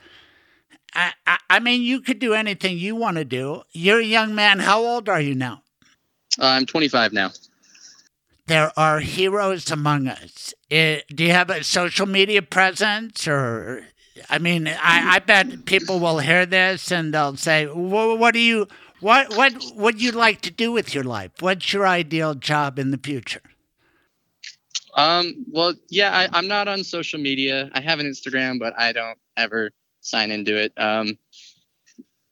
I, I, I mean, you could do anything you want to do. You're a young man. How old are you now? Uh, I'm 25 now. There are heroes among us. Eh, do you have a social media presence or? I mean, I, I bet people will hear this and they'll say, "What do you? What what would you like to do with your life? What's your ideal job in the future?" Um, well, yeah, I, I'm not on social media. I have an Instagram, but I don't ever sign into it. Um,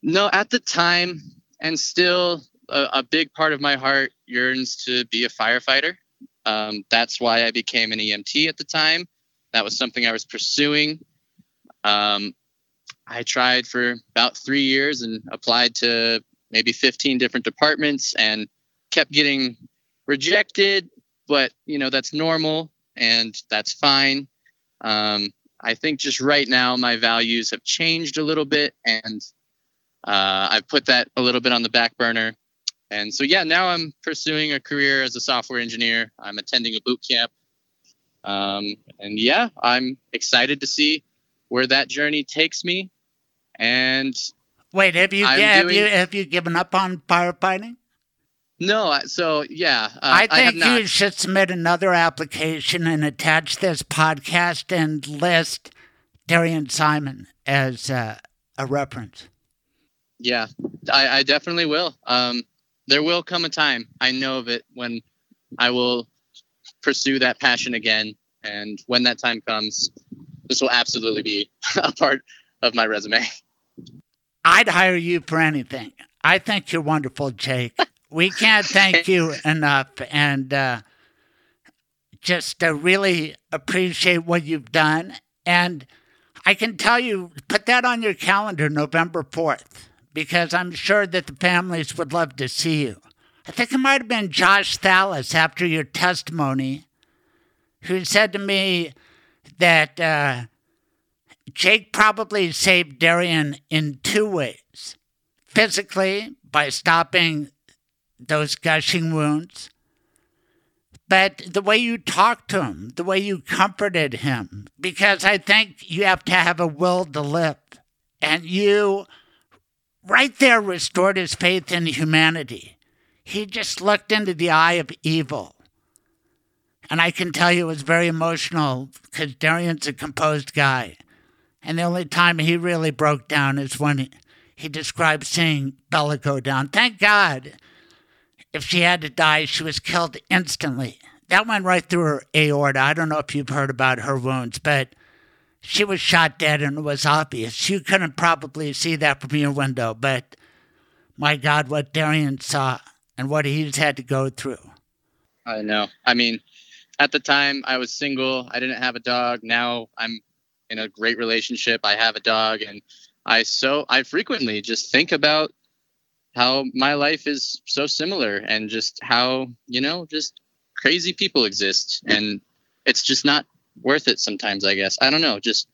no, at the time, and still a, a big part of my heart yearns to be a firefighter. Um, that's why I became an EMT at the time. That was something I was pursuing. Um, I tried for about three years and applied to maybe 15 different departments and kept getting rejected but you know that's normal and that's fine um, i think just right now my values have changed a little bit and uh, i've put that a little bit on the back burner and so yeah now i'm pursuing a career as a software engineer i'm attending a boot camp um, and yeah i'm excited to see where that journey takes me and Wait, have you I'm have you have you given up on firefighting? no so yeah uh, I I think not. you should submit another application and attach this podcast and list Darian Simon as uh, a reference. Yeah, I, I definitely will. Um, there will come a time, I know of it, when I will pursue that passion again. And when that time comes, this will absolutely be a part of my resume. I'd hire you for anything. I think you're wonderful, Jake. We can't thank you enough, and uh, just uh, really appreciate what you've done. And I can tell you, put that on your calendar, November 4th, because I'm sure that the families would love to see you. I think it might have been Josh Thallas after your testimony who said to me that uh, Jake probably saved Darian in two ways physically, by stopping those gushing wounds, but the way you talked to him, the way you comforted him, because I think you have to have a will to live. And you, right there, restored his faith in humanity. He just looked into the eye of evil. And I can tell you it was very emotional because Darian's a composed guy. And the only time he really broke down is when he, he described seeing Bella go down. Thank God. If she had to die, she was killed instantly. That went right through her aorta. I don't know if you've heard about her wounds, but she was shot dead and it was obvious. You couldn't probably see that from your window, but my God, what Darian saw and what he's had to go through. I know. I mean, at the time I was single. I didn't have a dog. Now I'm in a great relationship. I have a dog, and I so I frequently just think about how my life is so similar, and just how you know just crazy people exist, and it's just not worth it sometimes. I guess I don't know. Just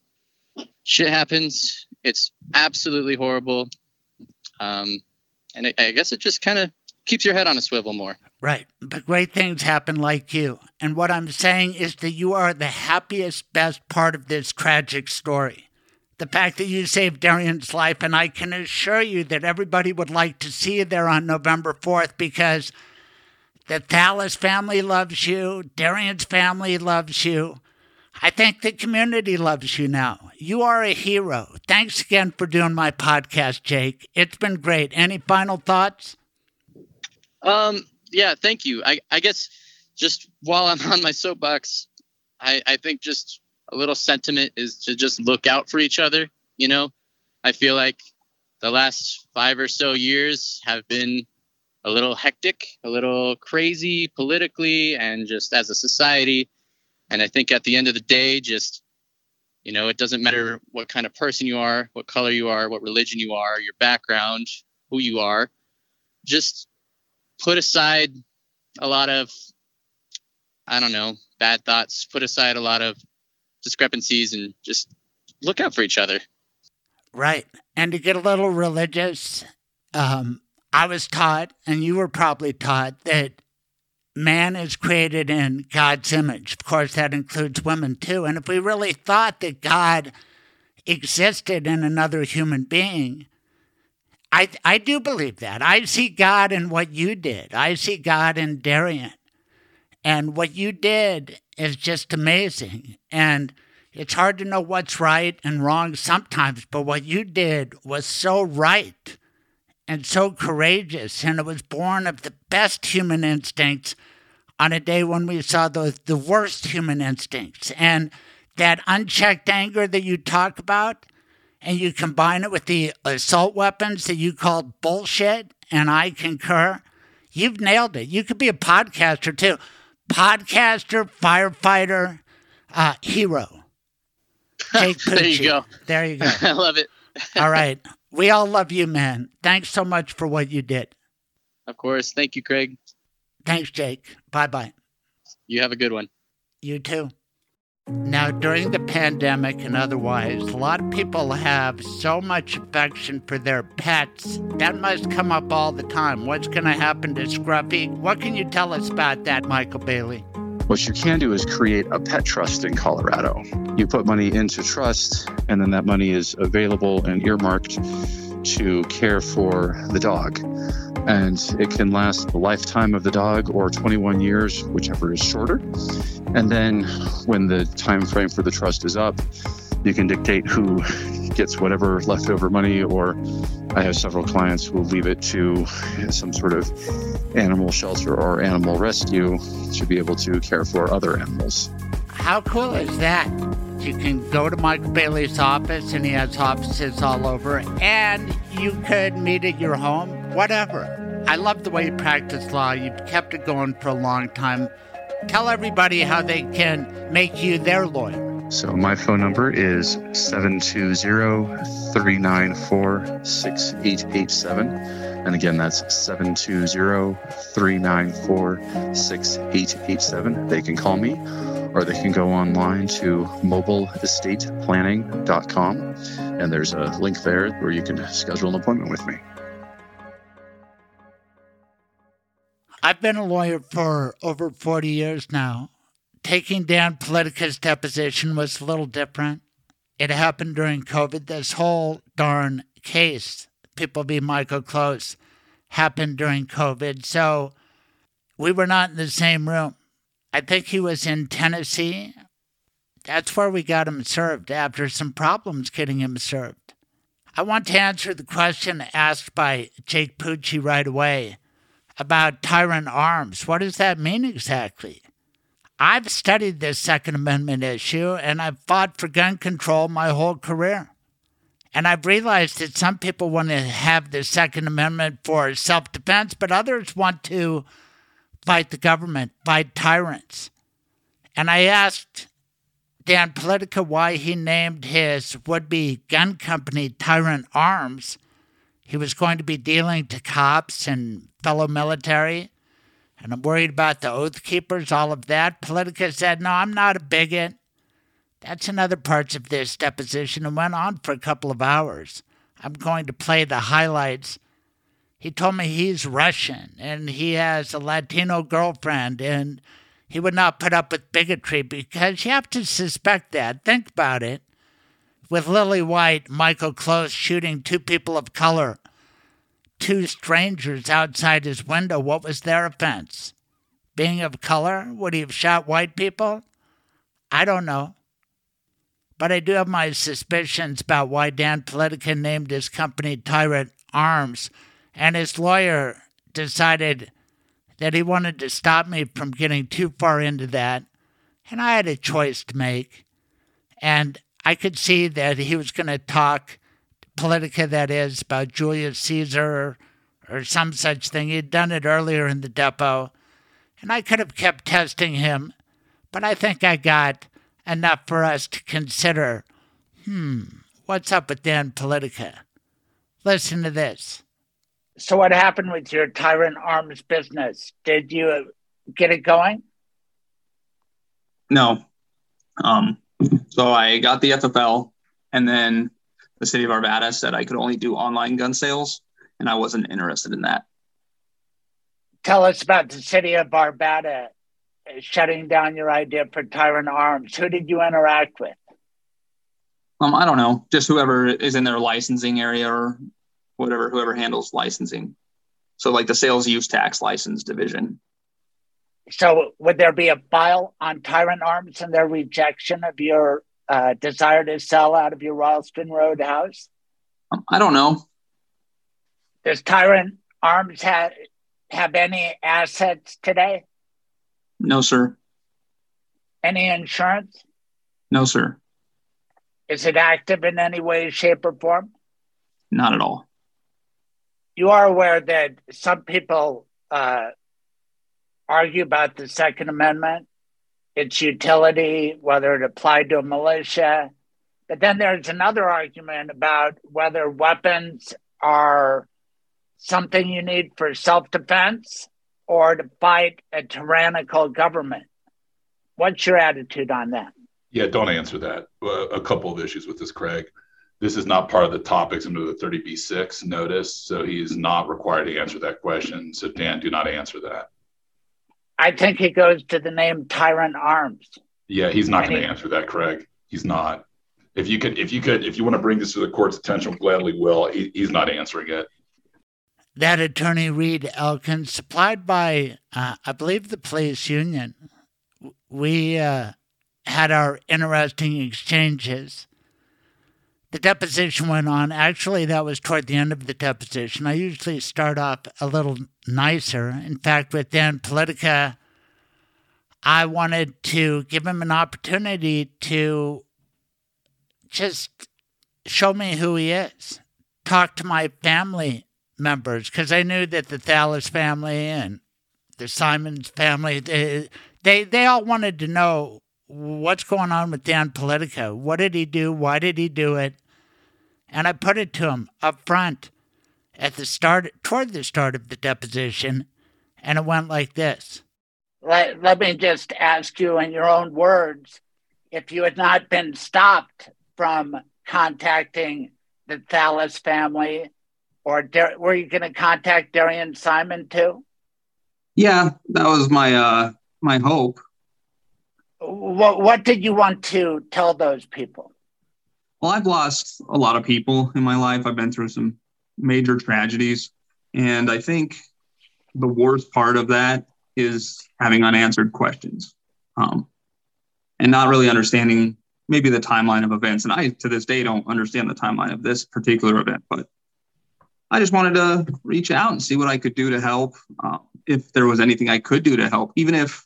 shit happens. It's absolutely horrible, um, and it, I guess it just kind of keeps your head on a swivel more. Right. But great things happen like you. And what I'm saying is that you are the happiest, best part of this tragic story. the fact that you saved Darian's life, and I can assure you that everybody would like to see you there on November 4th because the Thallas family loves you, Darian's family loves you. I think the community loves you now. You are a hero. Thanks again for doing my podcast, Jake. It's been great. Any final thoughts? Um, yeah, thank you. I, I guess just while I'm on my soapbox, I, I think just a little sentiment is to just look out for each other. You know, I feel like the last five or so years have been a little hectic, a little crazy politically and just as a society. And I think at the end of the day, just, you know, it doesn't matter what kind of person you are, what color you are, what religion you are, your background, who you are. Just put aside a lot of, I don't know, bad thoughts, put aside a lot of discrepancies and just look out for each other. Right. And to get a little religious, um, I was taught, and you were probably taught, that man is created in God's image. Of course, that includes women too. And if we really thought that God existed in another human being, I, I do believe that. I see God in what you did. I see God in Darian. And what you did is just amazing. And it's hard to know what's right and wrong sometimes, but what you did was so right and so courageous. And it was born of the best human instincts on a day when we saw the, the worst human instincts. And that unchecked anger that you talk about, and you combine it with the assault weapons that you called bullshit, and I concur, you've nailed it. You could be a podcaster too podcaster, firefighter, uh, hero. There you go. There you go. I love it. all right. We all love you, man. Thanks so much for what you did. Of course. Thank you, Craig. Thanks, Jake. Bye bye. You have a good one. You too. Now, during the pandemic and otherwise, a lot of people have so much affection for their pets. That must come up all the time. What's going to happen to Scruffy? What can you tell us about that, Michael Bailey? What you can do is create a pet trust in Colorado. You put money into trust, and then that money is available and earmarked to care for the dog and it can last the lifetime of the dog or 21 years, whichever is shorter. And then when the time frame for the trust is up, you can dictate who gets whatever leftover money, or I have several clients who will leave it to some sort of animal shelter or animal rescue to be able to care for other animals. How cool is that? You can go to Michael Bailey's office, and he has offices all over, and you could meet at your home, whatever. I love the way you practice law. You've kept it going for a long time. Tell everybody how they can make you their lawyer. So my phone number is 720-394-6887. And again, that's 720-394-6887. They can call me or they can go online to mobileestateplanning.com and there's a link there where you can schedule an appointment with me. I've been a lawyer for over 40 years now. Taking Dan Politica's deposition was a little different. It happened during COVID. This whole darn case, People v. Michael Close, happened during COVID. So we were not in the same room. I think he was in Tennessee. That's where we got him served after some problems getting him served. I want to answer the question asked by Jake Pucci right away about tyrant arms. What does that mean exactly? I've studied this Second Amendment issue and I've fought for gun control my whole career. And I've realized that some people want to have the Second Amendment for self defense, but others want to fight the government, fight tyrants. And I asked Dan Politica why he named his would be gun company Tyrant Arms. He was going to be dealing to cops and fellow military, and I'm worried about the Oath Keepers, all of that. Politica said, No, I'm not a bigot. That's another parts of this deposition and went on for a couple of hours. I'm going to play the highlights. He told me he's Russian and he has a Latino girlfriend and he would not put up with bigotry because you have to suspect that. Think about it. with Lily White, Michael Close shooting two people of color, two strangers outside his window. What was their offense? Being of color? Would he have shot white people? I don't know. But I do have my suspicions about why Dan Politica named his company Tyrant Arms, and his lawyer decided that he wanted to stop me from getting too far into that. And I had a choice to make. And I could see that he was going to talk, Politica that is, about Julius Caesar or some such thing. He'd done it earlier in the depot. And I could have kept testing him, but I think I got enough for us to consider hmm, what's up with Dan Politica? Listen to this. So, what happened with your Tyrant Arms business? Did you get it going? No. Um, so I got the FFL, and then the city of Arvada said I could only do online gun sales, and I wasn't interested in that. Tell us about the city of Arvada shutting down your idea for Tyrant Arms. Who did you interact with? Um, I don't know, just whoever is in their licensing area or whatever, whoever handles licensing. So, like the sales use tax license division. So, would there be a file on Tyrant Arms and their rejection of your uh, desire to sell out of your Ralston Road house? I don't know. Does Tyrant Arms have have any assets today? No, sir. Any insurance? No, sir. Is it active in any way, shape, or form? Not at all. You are aware that some people uh, argue about the Second Amendment, its utility, whether it applied to a militia. But then there's another argument about whether weapons are something you need for self defense or to fight a tyrannical government. What's your attitude on that? Yeah, don't answer that. A couple of issues with this, Craig. This is not part of the topics under the 30B6 notice, so he is not required to answer that question. So, Dan, do not answer that. I think he goes to the name Tyrant Arms. Yeah, he's not going to answer that, Craig. He's not. If you could, if you could, if you want to bring this to the court's attention, gladly will. He, he's not answering it. That attorney Reed Elkins, supplied by, uh, I believe, the police union. We uh, had our interesting exchanges. The deposition went on. Actually, that was toward the end of the deposition. I usually start off a little nicer. In fact, with Dan Politica, I wanted to give him an opportunity to just show me who he is, talk to my family members, because I knew that the Thallas family and the Simons family, they, they, they all wanted to know what's going on with Dan Politica? What did he do? Why did he do it? And I put it to him up front at the start, toward the start of the deposition, and it went like this. Let, let me just ask you in your own words if you had not been stopped from contacting the Thallas family, or were you going to contact Darian Simon too? Yeah, that was my uh, my hope. What What did you want to tell those people? Well, I've lost a lot of people in my life. I've been through some major tragedies. And I think the worst part of that is having unanswered questions um, and not really understanding maybe the timeline of events. And I, to this day, don't understand the timeline of this particular event, but I just wanted to reach out and see what I could do to help. Uh, if there was anything I could do to help, even if,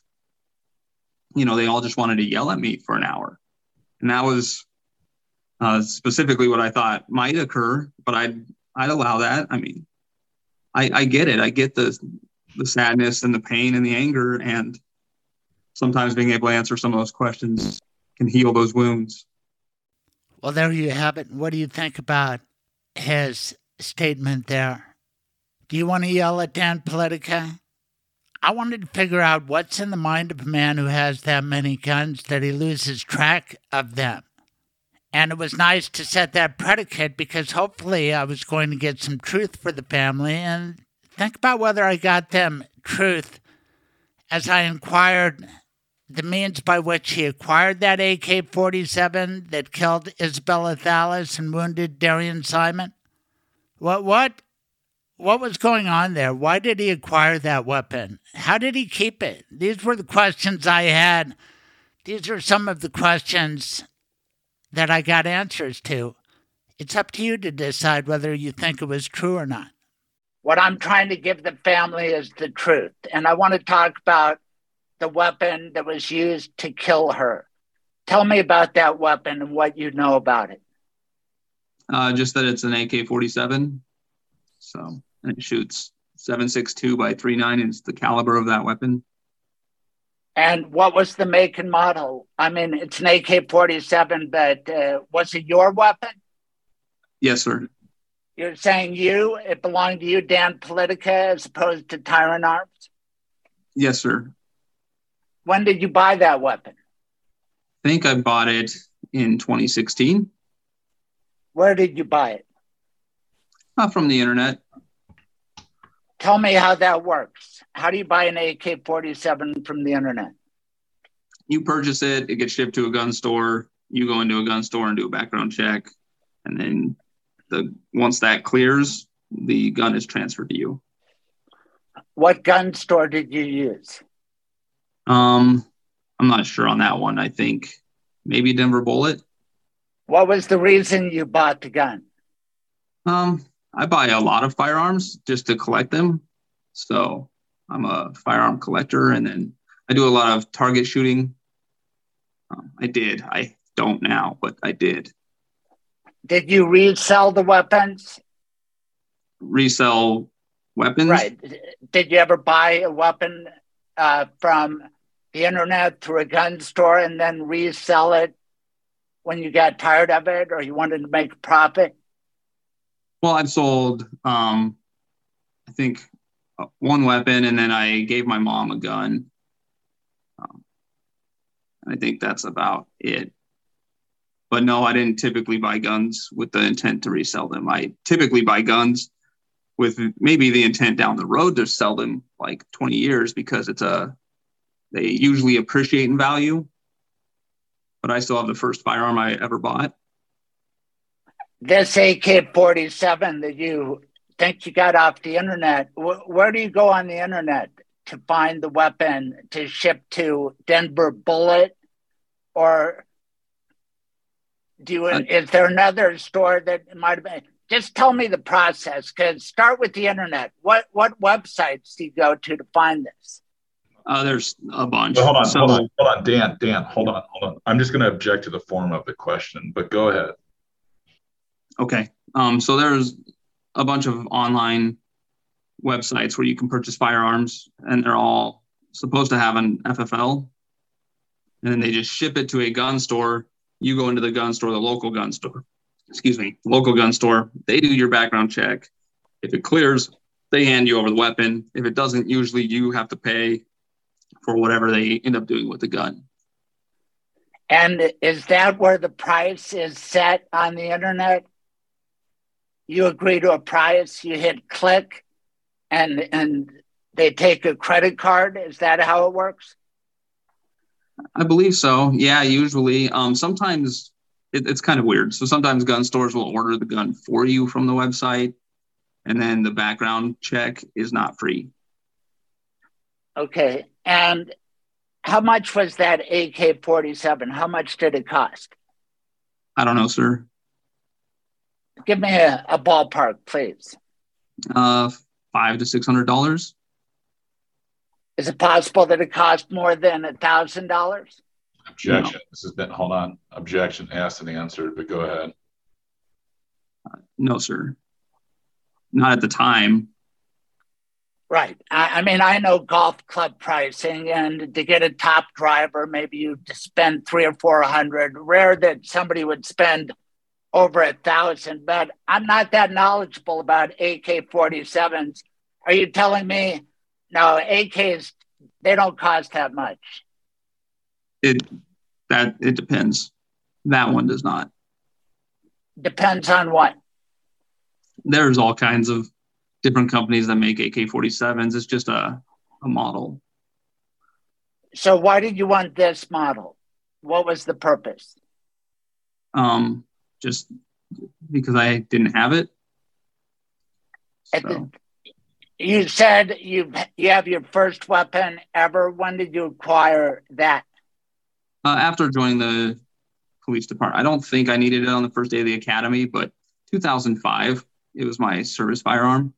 you know, they all just wanted to yell at me for an hour. And that was uh, specifically what I thought might occur, but I'd I'd allow that. I mean, I, I get it. I get the the sadness and the pain and the anger, and sometimes being able to answer some of those questions can heal those wounds. Well, there you have it. What do you think about his statement there? Do you want to yell at Dan Politica? I wanted to figure out what's in the mind of a man who has that many guns that he loses track of them. And it was nice to set that predicate because hopefully I was going to get some truth for the family and think about whether I got them truth as I inquired the means by which he acquired that AK 47 that killed Isabella Thallas and wounded Darian Simon? What, what, what was going on there? Why did he acquire that weapon? How did he keep it? These were the questions I had. These are some of the questions that I got answers to. It's up to you to decide whether you think it was true or not. What I'm trying to give the family is the truth. And I want to talk about the weapon that was used to kill her. Tell me about that weapon and what you know about it. Uh, just that it's an AK 47. So, and it shoots 7.62 by 3.9 and it's the caliber of that weapon. And what was the make and model? I mean, it's an AK 47, but uh, was it your weapon? Yes, sir. You're saying you, it belonged to you, Dan Politica, as opposed to Tyrant Arms? Yes, sir. When did you buy that weapon? I think I bought it in 2016. Where did you buy it? Uh, from the internet. Tell me how that works. How do you buy an AK 47 from the internet? You purchase it, it gets shipped to a gun store. You go into a gun store and do a background check. And then the once that clears, the gun is transferred to you. What gun store did you use? Um, I'm not sure on that one. I think maybe Denver Bullet. What was the reason you bought the gun? Um, I buy a lot of firearms just to collect them. So I'm a firearm collector, and then I do a lot of target shooting. Um, I did. I don't now, but I did. Did you resell the weapons? Resell weapons? Right. Did you ever buy a weapon uh, from the internet through a gun store and then resell it when you got tired of it or you wanted to make profit? Well, I've sold, um, I think, uh, one weapon, and then I gave my mom a gun. Um, I think that's about it. But no, I didn't typically buy guns with the intent to resell them. I typically buy guns with maybe the intent down the road to sell them like 20 years because it's a they usually appreciate in value. But I still have the first firearm I ever bought. This AK 47 that you think you got off the internet, wh- where do you go on the internet to find the weapon to ship to Denver Bullet? Or do you, uh, is there another store that might have been? Just tell me the process. Cause start with the internet. What what websites do you go to to find this? Uh, there's a bunch. hold on, so, hold on, hold on, Dan, Dan, hold on, hold on. I'm just going to object to the form of the question, but go ahead. Okay. Um, so there's a bunch of online websites where you can purchase firearms, and they're all supposed to have an FFL, and then they just ship it to a gun store. You go into the gun store, the local gun store, excuse me, local gun store. They do your background check. If it clears, they hand you over the weapon. If it doesn't, usually you have to pay for whatever they end up doing with the gun. And is that where the price is set on the internet? You agree to a price, you hit click, and and they take a credit card. Is that how it works? I believe so. Yeah, usually. Um, sometimes it, it's kind of weird. So sometimes gun stores will order the gun for you from the website, and then the background check is not free. Okay. And how much was that AK 47? How much did it cost? I don't know, sir. Give me a, a ballpark, please. Uh, five to six hundred dollars. Is it possible that it cost more than a thousand dollars? Objection. No. This has been hold on. Objection asked and answered, but go ahead. Uh, no, sir. Not at the time. Right. I, I, mean, I know golf club pricing, and to get a top driver, maybe you just spend three or four hundred. Rare that somebody would spend over a thousand, but I'm not that knowledgeable about AK 47s. Are you telling me no AKs they don't cost that much? It that it depends. That one does not. Depends on what? There's all kinds of different companies that make AK 47s. It's just a, a model. So why did you want this model? What was the purpose? Um, just because I didn't have it. The- you said you you have your first weapon ever. When did you acquire that? Uh, after joining the police department, I don't think I needed it on the first day of the academy, but 2005, it was my service firearm.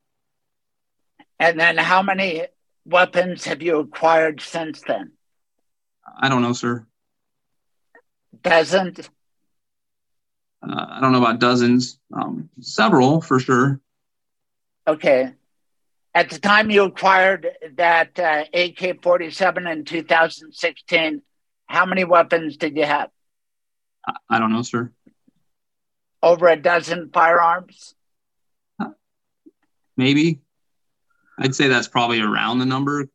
And then how many weapons have you acquired since then? I don't know, sir. Dozens? Uh, I don't know about dozens, um, several for sure. Okay. At the time you acquired that uh, AK 47 in 2016, how many weapons did you have? I, I don't know, sir. Over a dozen firearms? Maybe. I'd say that's probably around the number.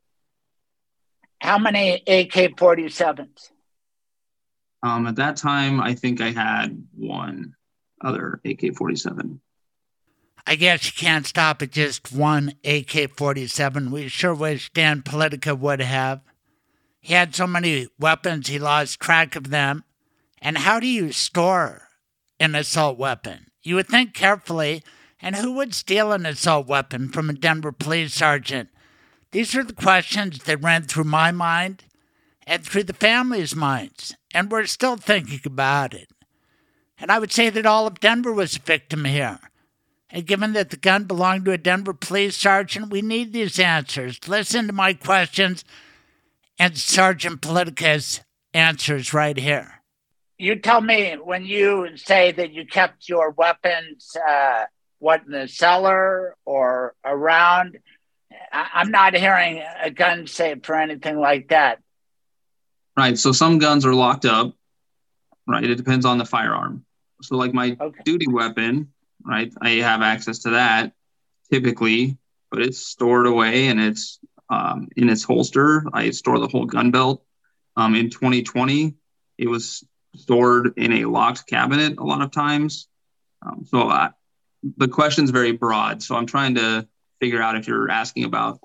How many AK 47s? Um, at that time, I think I had one other AK 47. I guess you can't stop at just one AK 47. We sure wish Dan Politica would have. He had so many weapons, he lost track of them. And how do you store an assault weapon? You would think carefully, and who would steal an assault weapon from a Denver police sergeant? These are the questions that ran through my mind and through the family's minds, and we're still thinking about it. And I would say that all of Denver was a victim here. And given that the gun belonged to a Denver police sergeant, we need these answers. Listen to my questions and Sergeant Politica's answers right here. You tell me when you say that you kept your weapons, uh, what, in the cellar or around? I- I'm not hearing a gun safe or anything like that. Right. So some guns are locked up. Right. It depends on the firearm. So, like my Okay. duty weapon, right? I have access to that typically, but it's stored away and it's um, in its holster. I store the whole gun belt. Um, in 2020, it was stored in a locked cabinet a lot of times. Um, so I, the question's very broad. So I'm trying to figure out if you're asking about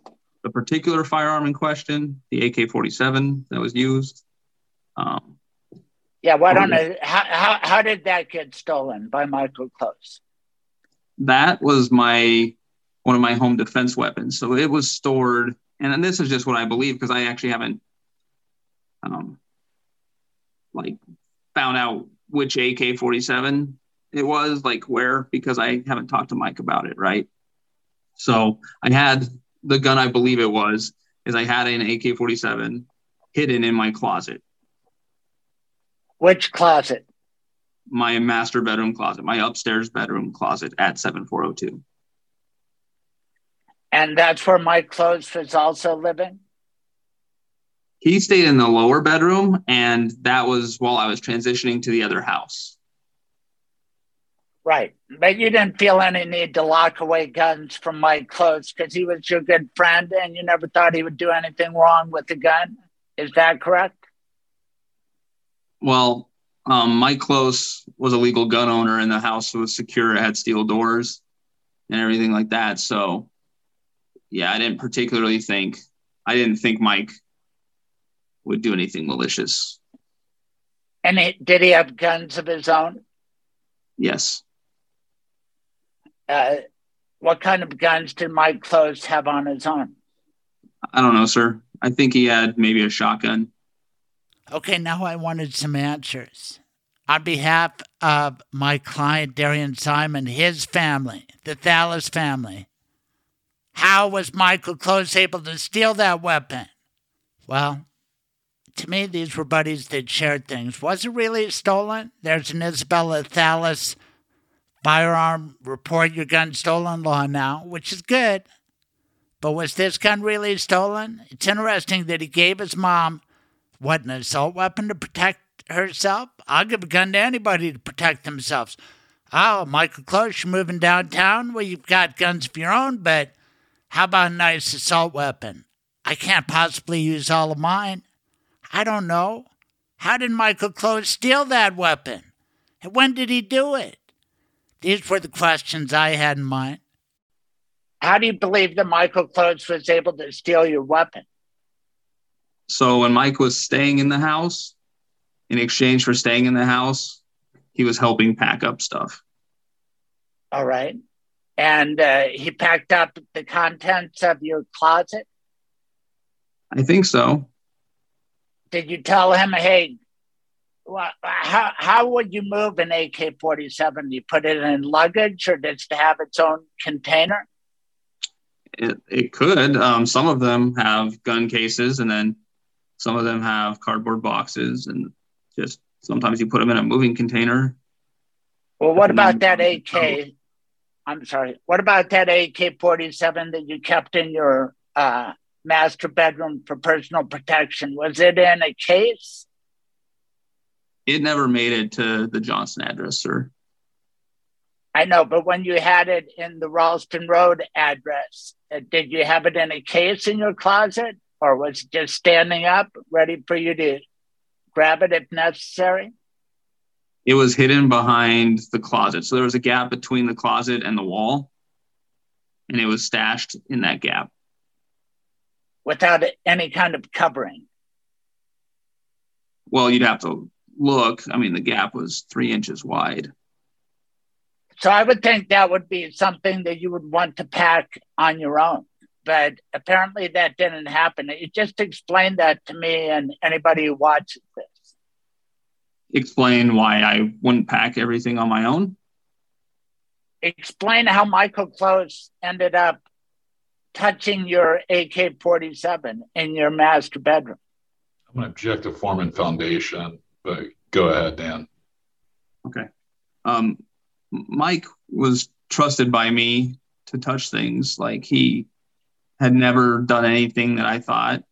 the particular firearm in question, the AK-47 that was used. Um, Yeah, why don't I, how, how, how did that get stolen by Michael Close? that was my one of my home defense weapons. So it was stored, and this is just what I believe because I actually haven't um, like found out which AK forty seven it was, like where, because I haven't talked to Mike about it, right? So I had the gun I believe it was, is I had an AK forty seven hidden in my closet, Which closet? my master bedroom closet, my upstairs bedroom closet at seven four zero two. And that's where Mike Close was also living? he stayed in the lower bedroom and that was while i was transitioning to the other house Right. But you didn't feel any need to lock away guns from Mike Close because he was your good friend and you never thought he would do anything wrong with the gun. Is that correct? Well um, mike close was a legal gun owner and the house was secure it had steel doors and everything like that. So yeah i didn't particularly think i didn't think mike would do anything malicious. And he, did he have guns of his own? yes. Uh, what kind of guns did Mike Close have on his own? i don't know sir. I think he had maybe a shotgun Okay, now I wanted some answers. On behalf of my client, Darian Simon, his family, the Thallas family, how was Michael Close able to steal that weapon? Well, to me, these were buddies that shared things. Was it really stolen? There's an Isabella Thallas firearm report your gun stolen law now, which is good. But was this gun really stolen? It's interesting that he gave his mom what, an assault weapon to protect herself? I'll give a gun to anybody to protect themselves. Oh, Michael Close, you're moving downtown? Well, you've got guns of your own, but how about a nice assault weapon? I can't possibly use all of mine. I don't know. How did Michael Close steal that weapon? And when did he do it? These were the questions I had in mind. How do you believe that Michael Close was able to steal your weapon? So when Mike was staying in the house, in exchange for staying in the house, he was helping pack up stuff. All right. And uh, he packed up the contents of your closet. I think so. Did you tell him, hey, well, how, how would you move an AK 47? You put it in luggage or does it have its own container? It, it could. Um, some of them have gun cases, and then some of them have cardboard boxes, and just sometimes you put them in a moving container. Well, what about that AK? I'm sorry. What about that AK 47 that you kept in your uh, master bedroom for personal protection? Was it in a case? It never made it to the Johnson address, sir. I know, but when you had it in the Ralston Road address, uh, did you have it in a case in your closet or was it just standing up ready for you to grab it if necessary? It was hidden behind the closet. So there was a gap between the closet and the wall, and it was stashed in that gap. Without any kind of covering? Well, you'd have to look. I mean, the gap was three inches wide. So I would think that would be something that you would want to pack on your own. But apparently that didn't happen. You just explain that to me and anybody who watches this. Explain why I wouldn't pack everything on my own. Explain how Michael Close ended up touching your AK 47 in your master bedroom. I'm going to object to Foreman Foundation, but go ahead, Dan. Okay. Um, Mike was trusted by me to touch things. Like he had never done anything that I thought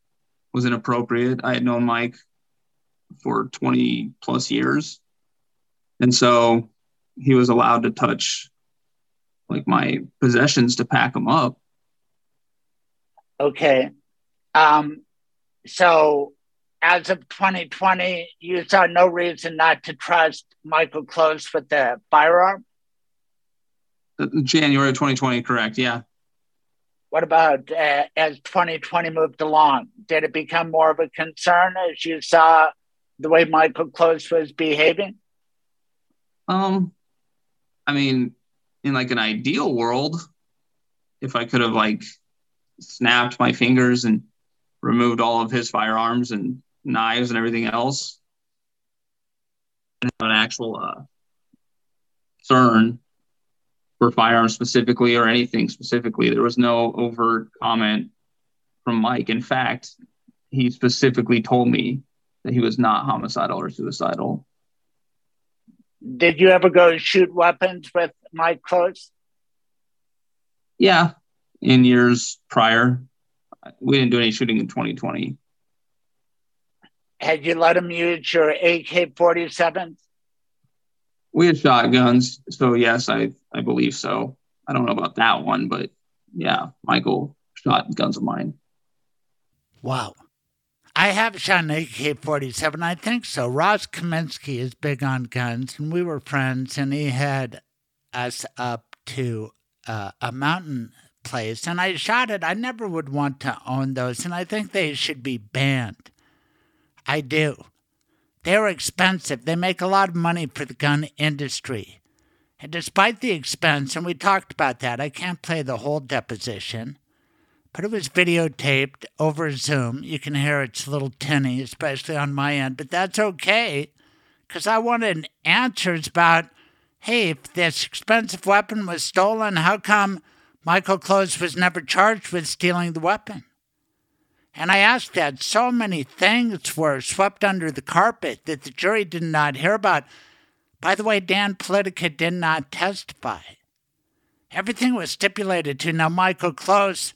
was inappropriate. I had known Mike for 20 plus years. And so he was allowed to touch like my possessions to pack them up. Okay. Um, so as of 2020, you saw no reason not to trust Michael Close with the firearm? January 2020, correct. Yeah. What about uh, as 2020 moved along? Did it become more of a concern as you saw the way Michael Close was behaving? Um, I mean, in like an ideal world, if I could have like snapped my fingers and removed all of his firearms and knives and everything else, an actual uh, for firearms specifically or anything specifically. There was no overt comment from Mike. In fact, he specifically told me that he was not homicidal or suicidal. Did you ever go shoot weapons with Mike Close? Yeah, in years prior. We didn't do any shooting in 2020. Had you let him use your AK 47? We had shotguns, so yes, I I believe so. I don't know about that one, but yeah, Michael shot guns of mine. Wow. I have shot an AK 47. I think so. Ross Kaminsky is big on guns, and we were friends, and he had us up to uh, a mountain place, and I shot it. I never would want to own those, and I think they should be banned. I do. They're expensive. They make a lot of money for the gun industry. And despite the expense, and we talked about that, I can't play the whole deposition, but it was videotaped over Zoom. You can hear it's a little tinny, especially on my end, but that's okay because I wanted answers about hey, if this expensive weapon was stolen, how come Michael Close was never charged with stealing the weapon? And I asked that so many things were swept under the carpet that the jury did not hear about. By the way, Dan Politica did not testify. Everything was stipulated to. Now, Michael Close,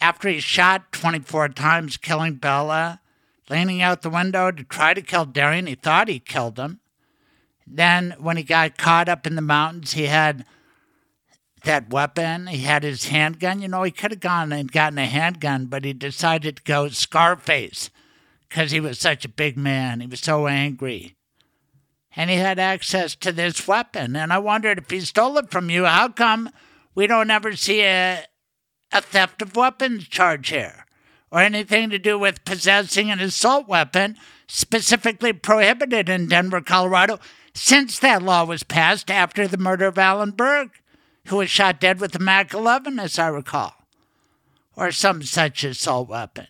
after he shot 24 times, killing Bella, leaning out the window to try to kill Darian, he thought he killed him. Then, when he got caught up in the mountains, he had that weapon. He had his handgun. You know, he could have gone and gotten a handgun, but he decided to go Scarface because he was such a big man. He was so angry. And he had access to this weapon. And I wondered if he stole it from you, how come we don't ever see a, a theft of weapons charge here? or anything to do with possessing an assault weapon specifically prohibited in Denver, Colorado, since that law was passed after the murder of Alan Berg, who was shot dead with a Mac 11, as I recall, or some such assault weapon.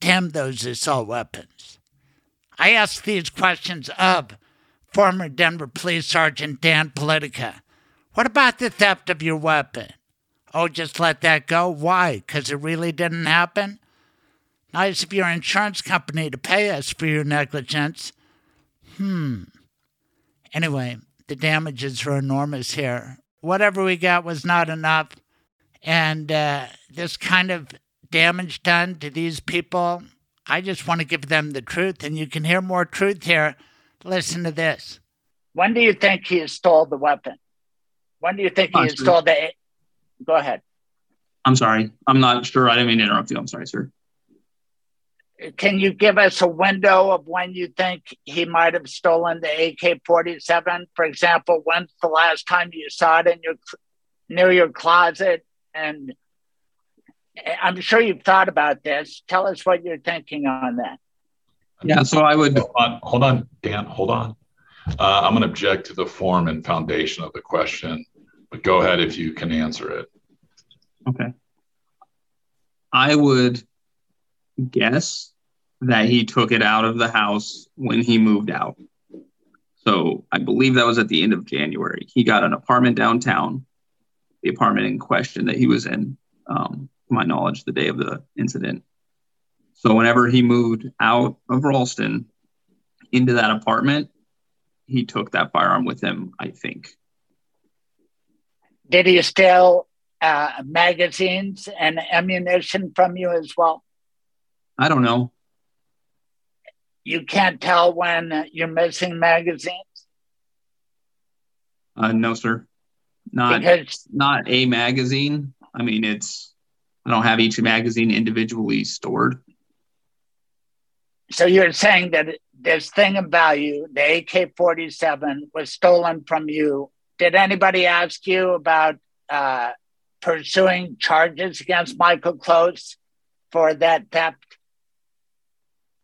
Damn those assault weapons. I ask these questions of former Denver Police Sergeant Dan Politica. What about the theft of your weapon? Oh, just let that go? Why? Because it really didn't happen? Nice of your insurance company to pay us for your negligence. Hmm. Anyway, the damages are enormous here. Whatever we got was not enough. And uh, this kind of damage done to these people, I just want to give them the truth. And you can hear more truth here. Listen to this. When do you think he stole the weapon? When do you think he stole the? Go ahead. I'm sorry. I'm not sure. I didn't mean to interrupt you. I'm sorry, sir. Can you give us a window of when you think he might have stolen the AK 47? For example, when's the last time you saw it in your near your closet? And I'm sure you've thought about this. Tell us what you're thinking on that. Yeah, so I would hold on, hold on Dan, hold on. Uh, I'm going to object to the form and foundation of the question but go ahead if you can answer it. Okay. I would guess that he took it out of the house when he moved out. So I believe that was at the end of January. He got an apartment downtown, the apartment in question that he was in, um, to my knowledge, the day of the incident. So whenever he moved out of Ralston into that apartment, he took that firearm with him, I think. Did he steal uh, magazines and ammunition from you as well? I don't know. You can't tell when you're missing magazines. Uh, no, sir. Not because, not a magazine. I mean, it's I don't have each magazine individually stored. So you're saying that this thing of value, the AK-47, was stolen from you did anybody ask you about uh, pursuing charges against Michael Close for that theft?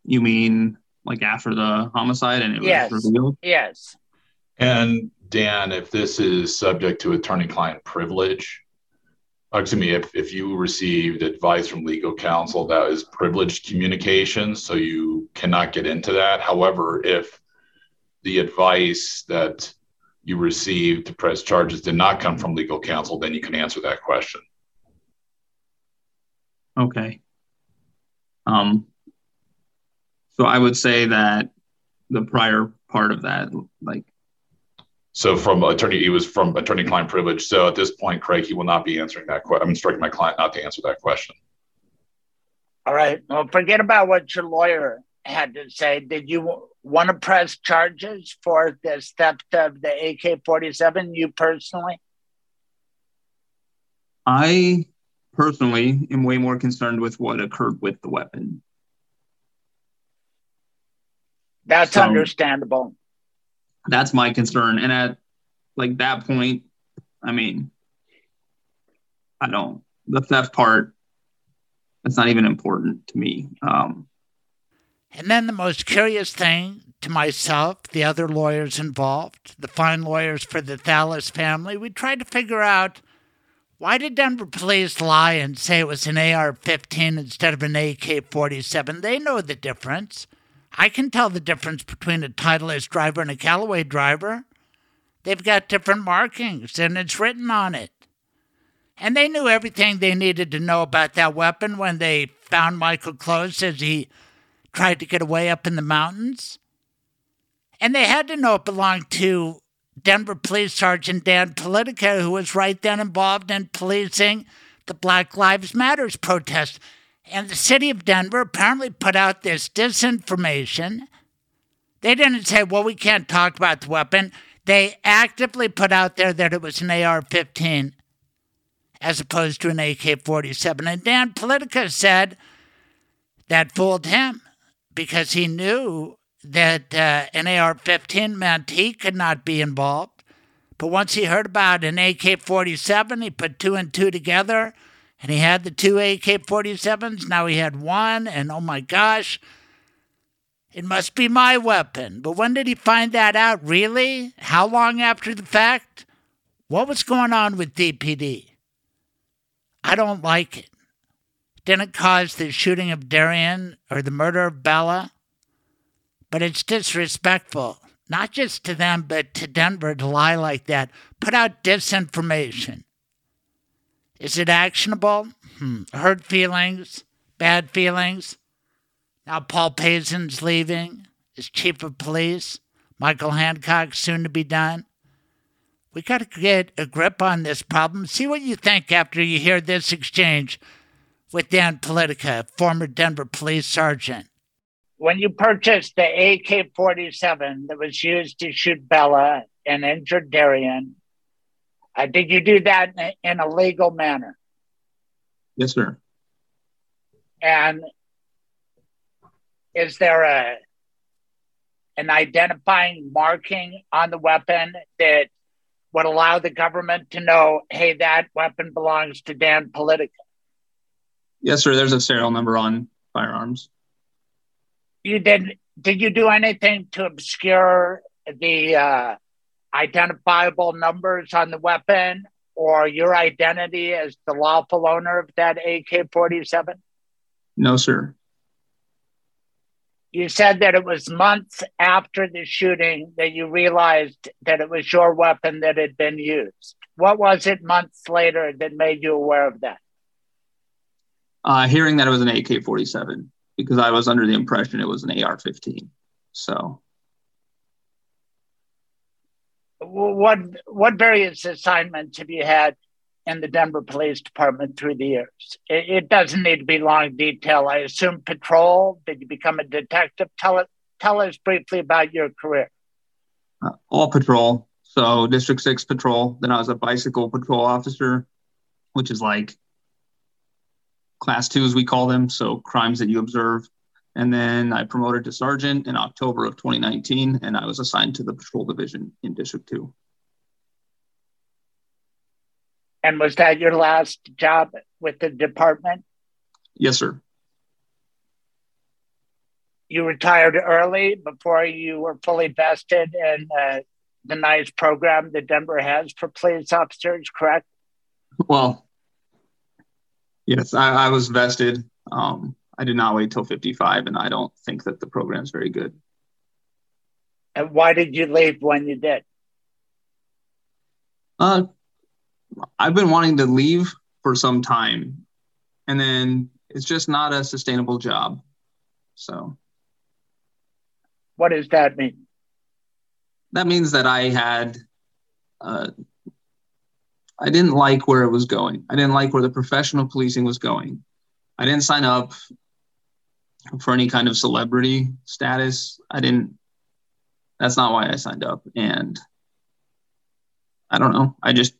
You mean like after the homicide and it yes. was revealed? Yes. And Dan, if this is subject to attorney-client privilege, uh, excuse me, if, if you received advice from legal counsel that is privileged communication, so you cannot get into that. However, if the advice that you received to press charges did not come from legal counsel, then you can answer that question. Okay. Um, so I would say that the prior part of that, like. So from attorney, it was from attorney-client privilege. So at this point, Craig, he will not be answering that question. I'm instructing my client not to answer that question. All right. Well, forget about what your lawyer had to say. Did you want to press charges for the theft of the AK 47, you personally? I personally am way more concerned with what occurred with the weapon. That's so, understandable. That's my concern. And at like that point, I mean, I don't, the theft part, that's not even important to me. Um, and then the most curious thing to myself, the other lawyers involved, the fine lawyers for the Thallas family, we tried to figure out why did Denver police lie and say it was an AR 15 instead of an AK 47? They know the difference. I can tell the difference between a Titleist driver and a Callaway driver. They've got different markings, and it's written on it. And they knew everything they needed to know about that weapon when they found Michael Close as he tried to get away up in the mountains. And they had to know it belonged to Denver Police Sergeant Dan Politica, who was right then involved in policing the Black Lives Matters protest. And the city of Denver apparently put out this disinformation. They didn't say, well, we can't talk about the weapon. They actively put out there that it was an AR 15 as opposed to an AK 47. And Dan Politica said that fooled him because he knew that uh, an AR 15 meant he could not be involved. But once he heard about an AK 47, he put two and two together And he had the two AK 47s. Now he had one, and oh my gosh, it must be my weapon. But when did he find that out? Really? How long after the fact? What was going on with DPD? I don't like it. Didn't cause the shooting of Darian or the murder of Bella, but it's disrespectful, not just to them, but to Denver to lie like that, put out disinformation. Is it actionable? Hmm. Hurt feelings, bad feelings. Now Paul Pazen's leaving as chief of police. Michael Hancock soon to be done. We got to get a grip on this problem. See what you think after you hear this exchange with Dan Politica, former Denver police sergeant. When you purchased the AK 47 that was used to shoot Bella and injured Darian, uh, did you do that in a, in a legal manner? Yes, sir. And is there a an identifying marking on the weapon that would allow the government to know, hey, that weapon belongs to Dan Politica? Yes, sir. There's a serial number on firearms. You did. Did you do anything to obscure the uh, identifiable numbers on the weapon or your identity as the lawful owner of that AK 47? No, sir. You said that it was months after the shooting that you realized that it was your weapon that had been used. What was it months later that made you aware of that? Uh, hearing that it was an AK 47 because I was under the impression it was an AR 15. So what what various assignments have you had in the Denver Police Department through the years? It, it, doesn't need to be long detail. I assume patrol. Did you become a detective? Tell it. Tell us briefly about your career. Uh, all patrol. So District Six patrol. Then I was a bicycle patrol officer, which is like class two, as we call them. So crimes that you observe. And then I promoted to sergeant in October of 2019, and I was assigned to the patrol division in District 2. And was that your last job with the department? Yes, sir. You retired early before you were fully vested in uh, the nice program that Denver has for police officers, correct? Well, yes, I, I was vested. Um, I did not wait till 55, and I don't think that the program is very good. And why did you leave when you did? Uh, I've been wanting to leave for some time, and then it's just not a sustainable job. So, what does that mean? That means that I had, uh, I didn't like where it was going. I didn't like where the professional policing was going. I didn't sign up for any kind of celebrity status. I didn't, that's not why I signed up. And I don't know. I just,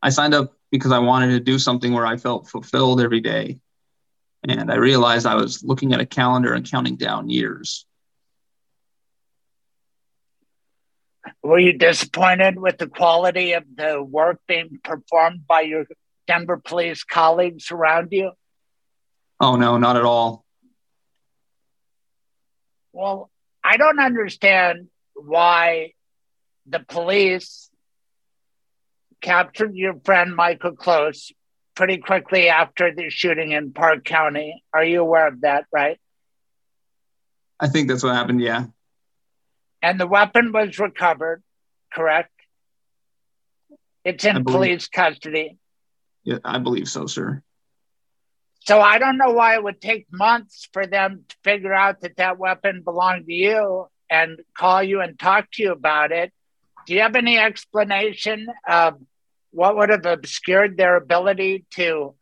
I signed up because I wanted to do something where I felt fulfilled every day. And I realized I was looking at a calendar and counting down years. Were you disappointed with the quality of the work being performed by your Denver police colleagues around you? Oh, no, not at all. Well, I don't understand why the police captured your friend Michael Close pretty quickly after the shooting in Park County. Are you aware of that, right? I think that's what happened, yeah. And the weapon was recovered, correct? It's in police custody. Yeah, I believe so, sir. So I don't know why it would take months for them to figure out that that weapon belonged to you and call you and talk to you about it. Do you have any explanation of what would have obscured their ability to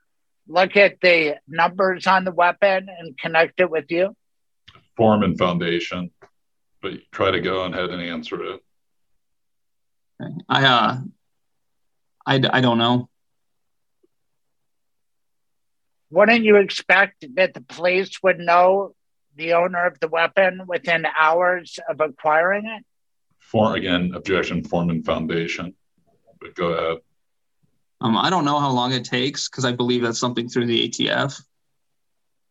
look at the numbers on the weapon and connect it with you? Form and foundation, but try to go ahead and answer it. I uh, I I don't know wouldn't you expect that the police would know the owner of the weapon within hours of acquiring it? For again, objection, form and foundation. But go ahead. Um, I don't know how long it takes because I believe that's something through the ATF.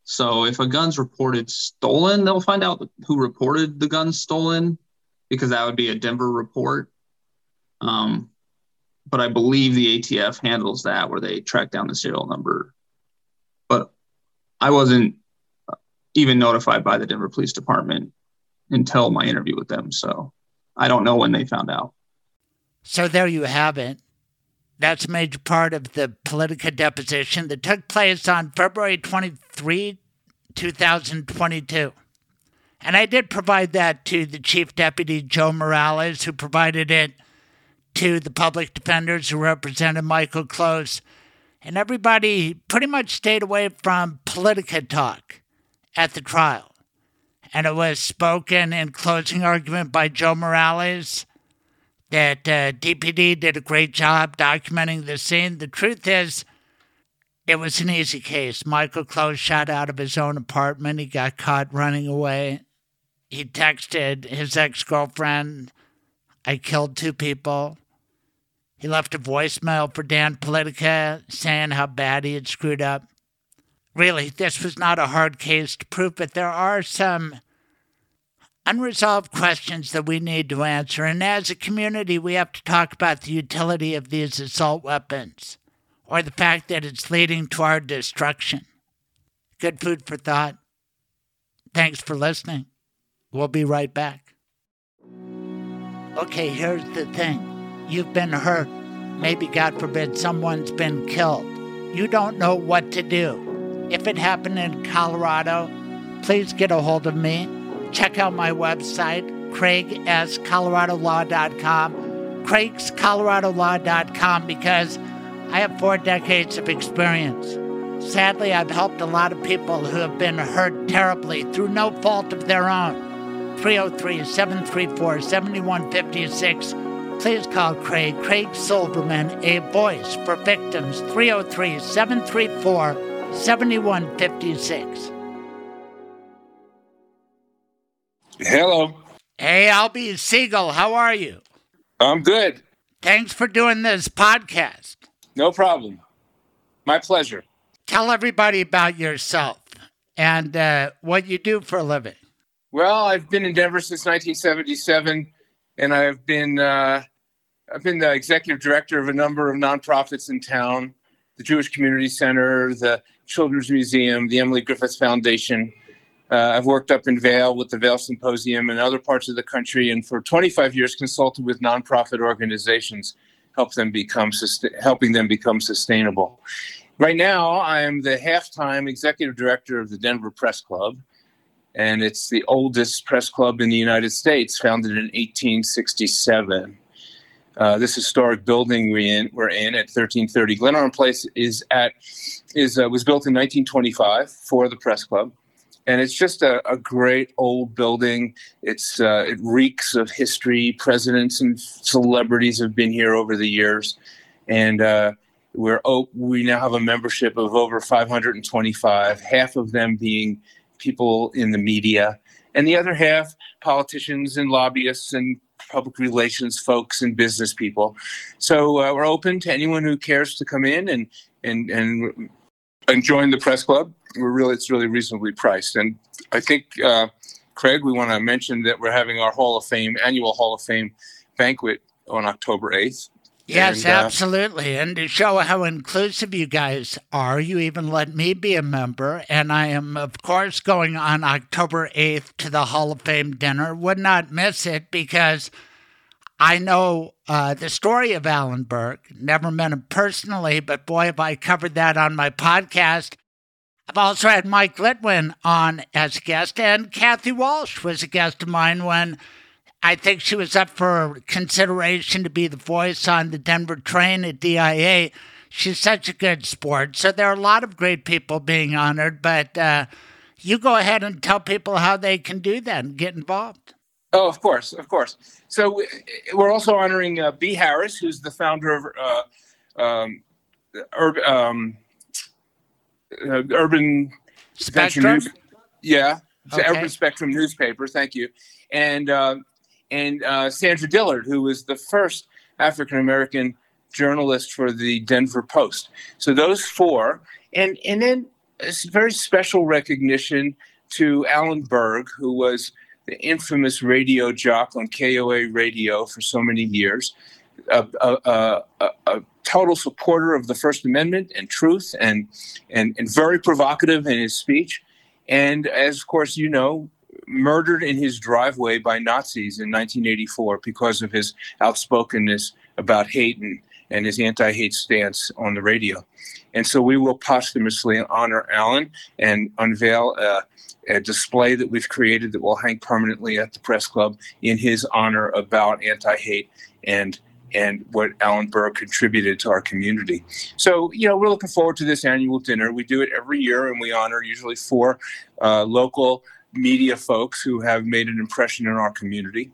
So if a gun's reported stolen, they'll find out who reported the gun stolen because that would be a Denver report. Um, but I believe the ATF handles that where they track down the serial number. But I wasn't even notified by the Denver Police Department until my interview with them. So I don't know when they found out. So there you have it. That's a major part of the Politica deposition that took place on February 23, 2022. And I did provide that to the Chief Deputy Joe Morales, who provided it to the public defenders who represented Michael Close. And everybody pretty much stayed away from Politica talk at the trial. And it was spoken in closing argument by Joe Morales that uh, DPD did a great job documenting the scene. The truth is, it was an easy case. Michael Close shot out of his own apartment. He got caught running away. He texted his ex girlfriend, I killed two people. He left a voicemail for Dan Politica saying how bad he had screwed up. Really, this was not a hard case to prove, but there are some unresolved questions that we need to answer. And as a community, we have to talk about the utility of these assault weapons or the fact that it's leading to our destruction. Good food for thought. Thanks for listening. We'll be right back. Okay, here's the thing you've been hurt. Maybe, God forbid, someone's been killed. You don't know what to do. If it happened in Colorado, please get a hold of me check out my website, craigscoloradolaw.com, craigscoloradolaw.com, because I have four decades of experience. Sadly, I've helped a lot of people who have been hurt terribly through no fault of their own. 303 734 7156. Please call Craig, Craig Silverman, a voice for victims. 303 734 7156. Hello. Hey, Alby Segall, how are you? I'm good. Thanks for doing this podcast. No problem. My pleasure. Tell everybody about yourself and uh, what you do for a living. Well, I've been in Denver since 1977, and I've been uh, I've been the executive director of a number of nonprofits in town: the Jewish Community Center, the Children's Museum, the Emily Griffiths Foundation, uh, I've worked up in Vail with the Vail Symposium and other parts of the country, and for 25 years consulted with nonprofit organizations, help them become helping them become sustainable. Right now, I am the half-time executive director of the Denver Press Club, and it's the oldest press club in the United States, founded in 1867. Uh, this historic building we in, we're in at 1330 Glenarm Place is at is uh, was built in 1925 for the press club and it's just a, a great old building. It's uh, it reeks of history. Presidents and celebrities have been here over the years, and uh, we're oh, we now have a membership of over 525. Half of them being people in the media, and the other half politicians and lobbyists and public relations folks and business people. So uh, we're open to anyone who cares to come in and and and and join the press club. We're really it's really reasonably priced, and I think uh, Craig, we want to mention that we're having our Hall of Fame annual Hall of Fame banquet on October eighth. Yes, and, uh, absolutely. And to show how inclusive you guys are, you even let me be a member. And I am, of course, going on October 8th to the Hall of Fame dinner. Would not miss it because I know uh, the story of Alan Berg. Never met him personally, but boy, have I covered that on my podcast. I've also had Mike Littwin on as a guest, and Kathy Walsh was a guest of mine when I think she was up for consideration to be the voice on the Denver train at DIA. She's such a good sport. So there are a lot of great people being honored, but uh, you go ahead and tell people how they can do that and get involved. Oh, of course, of course. So we're also honoring uh, B. Harris, who's the founder of uh, um, Ur- um, uh, Urban Spectrum. News- yeah, Okay. Urban Spectrum newspaper. Thank you, and uh, and uh, Sandra Dillard, who was the first African American journalist for the Denver Post. So those four, and and then a very special recognition to Alan Berg, who was the infamous radio jock on KOA radio for so many years, a, a, a, a, total supporter of the First Amendment and truth, and, and and very provocative in his speech, and as of course you know, murdered in his driveway by Nazis in 1984 because of his outspokenness about hate and, and his anti-hate stance on the radio. And so we will posthumously honor Alan and unveil a, a display that we've created that will hang permanently at the press club in his honor about anti-hate and and what Alan Berg contributed to our community. So, you know, we're looking forward to this annual dinner. We do it every year, and we honor usually four uh, local media folks who have made an impression in our community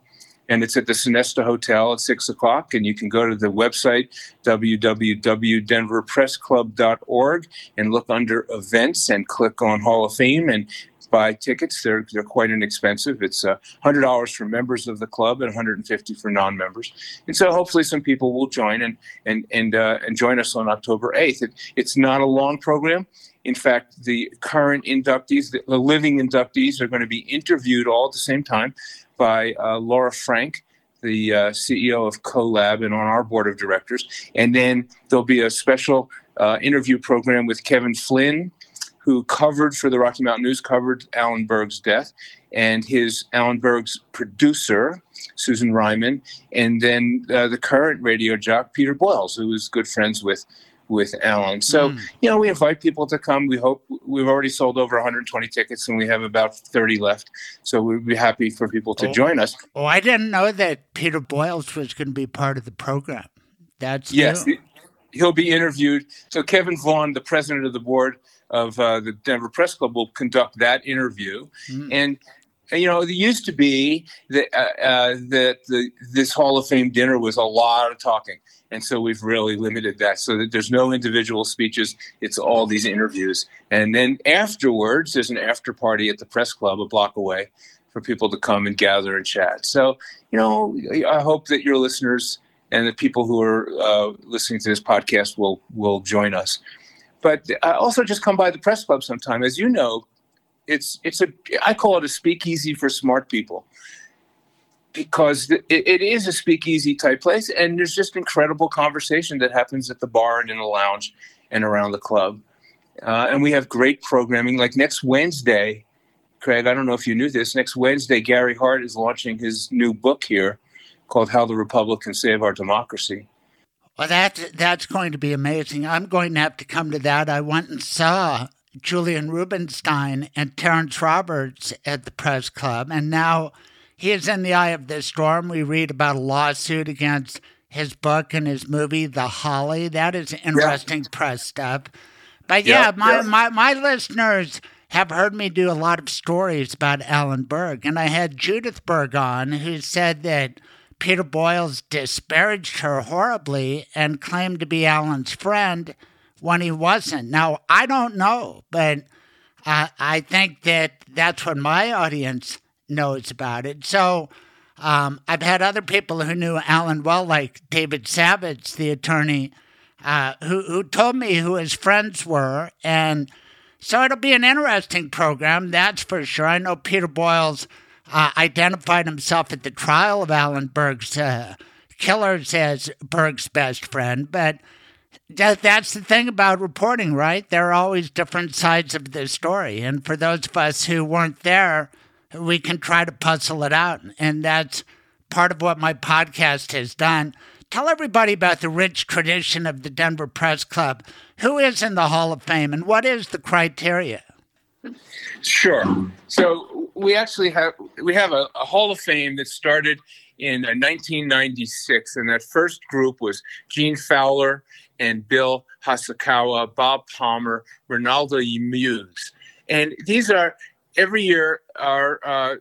and it's at the Sonesta Hotel at six o'clock. And you can go to the website www.denverpressclub.org and look under events and click on Hall of Fame and buy tickets. They're they're quite inexpensive. It's uh, hundred dollars for members of the club and 150 for non-members. And so hopefully some people will join and and and uh, and join us on October 8th. It, it's not a long program. In fact, the current inductees, the, the living inductees, are going to be interviewed all at the same time by uh, Laura Frank, the uh, CEO of CoLab, and on our board of directors. And then there'll be a special uh, interview program with Kevin Flynn, who covered for the Rocky Mountain News, covered Alan Berg's death, and his Alan Berg's producer, Susan Ryman, and then uh, the current radio jock, Peter Boyles, who was good friends with with Alan. So, mm. you know, we invite people to come. We hope we've already sold over 120 tickets and we have about 30 left. So we'd be happy for people to oh. join us. Oh, I didn't know that Peter Boyles was going to be part of the program. That's yes, new. he'll be interviewed. So Kevin Vaughn, the president of the board of uh, the Denver Press Club, will conduct that interview. Mm. And you know, it used to be that uh, uh, that the, this Hall of Fame dinner was a lot of talking. And so we've really limited that so that there's no individual speeches. It's all these interviews. And then afterwards there's an after party at the press club a block away for people to come and gather and chat. So you know i hope that your listeners and the people who are uh, listening to this podcast will will join us but uh, also just come by the press club sometime. As you know it's it's a i call it a speakeasy for smart people. Because it, it is a speakeasy type place and there's just incredible conversation that happens at the bar and in the lounge and around the club. Uh, and we have great programming. Like next wednesday craig i don't know if you knew this next wednesday gary hart is launching his new book here called how the Republicans save our democracy well that's that's going to be amazing i'm going to have to come to that i went and saw julian rubinstein and terrence roberts at the press club and now he is in the eye of the storm. We read about a lawsuit against his book and his movie, The Holly. That is interesting yeah. press stuff. But yeah, yeah my, yeah. My, my listeners have heard me do a lot of stories about Alan Berg. And I had Judith Berg on, who said that Peter Boyles disparaged her horribly and claimed to be Alan's friend when he wasn't. Now, I don't know, but uh, I think that that's what my audience knows about it. So um, I've had other people who knew Alan well, like David Savage, the attorney, uh, who, who told me who his friends were. And so it'll be an interesting program, that's for sure. I know Peter Boyles uh, identified himself at the trial of Alan Berg's uh, killers as Berg's best friend, but that, that's the thing about reporting, right? There are always different sides of the story. And for those of us who weren't there, we can try to puzzle it out. And that's part of what my podcast has done. Tell everybody about the rich tradition of the Denver Press Club. Who is in the Hall of Fame and what is the criteria? Sure. So we actually have we have a, a Hall of Fame that started in 1996, and that first group was Gene Fowler and Bill Hosokawa, Bob Palmer, Ronaldo Muse, and these are every year our uh,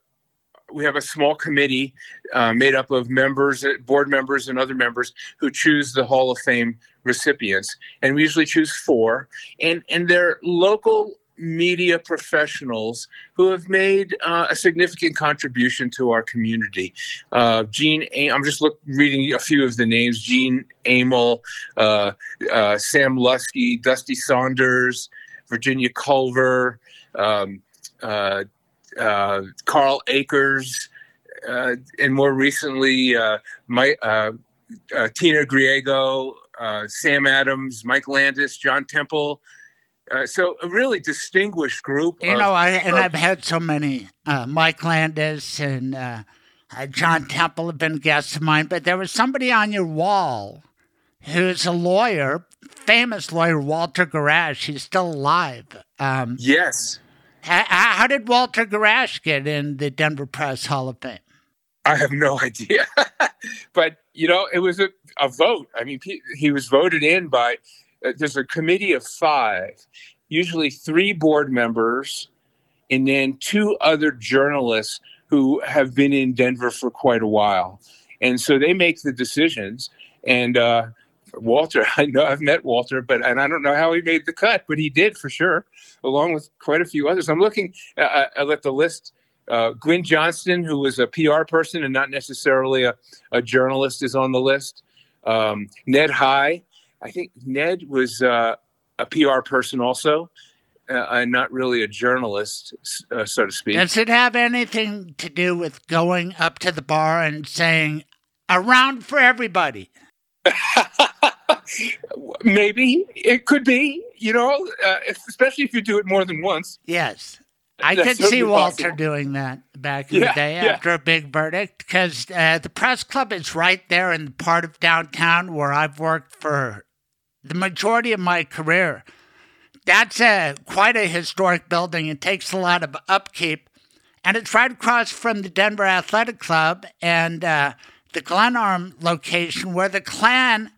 we have a small committee uh, made up of members, board members, and other members who choose the Hall of Fame recipients, and we usually choose four, and and they're local media professionals who have made uh, a significant contribution to our community. Uh, Gene, I'm just look, reading a few of the names: Gene Amole, uh, uh, Sam Lusky, Dusty Saunders, Virginia Culver, um, uh, uh, Carl Akers, and more recently, my, Tina Griego, Sam Adams, Mike Landis, John Temple. Uh, so a really distinguished group. You of, know, I, and of, I've had so many. Uh, Mike Landis and uh, uh, John Temple have been guests of mine, but there was somebody on your wall who's a lawyer, famous lawyer, Walter Gerash. He's still alive. Um, yes. How, how did Walter Gerash get in the Denver Press Hall of Fame? I have no idea, but you know, it was a, a vote. I mean, he, he was voted in by there's a committee of five, usually three board members, and then two other journalists who have been in Denver for quite a while. And so they make the decisions. And uh, Walter, I know I've met Walter, but and I don't know how he made the cut, but he did for sure, along with quite a few others. I'm looking uh, at the list. Uh, Gwen Johnston, who was a PR person and not necessarily a, a journalist, is on the list. Um, Ned High, I think Ned was uh, a PR person also, uh, and not really a journalist, uh, so to speak. Does it have anything to do with going up to the bar and saying, around for everybody? Maybe it could be, you know, uh, especially if you do it more than once. Yes. I That's could see Walter possible. doing that back in Yeah, the day yeah. after a big verdict because uh, the press club is right there in the part of downtown where I've worked for the majority of my career. That's a quite a historic building. It takes a lot of upkeep, and it's right across from the Denver Athletic Club and uh, the Glenarm location where the Klan.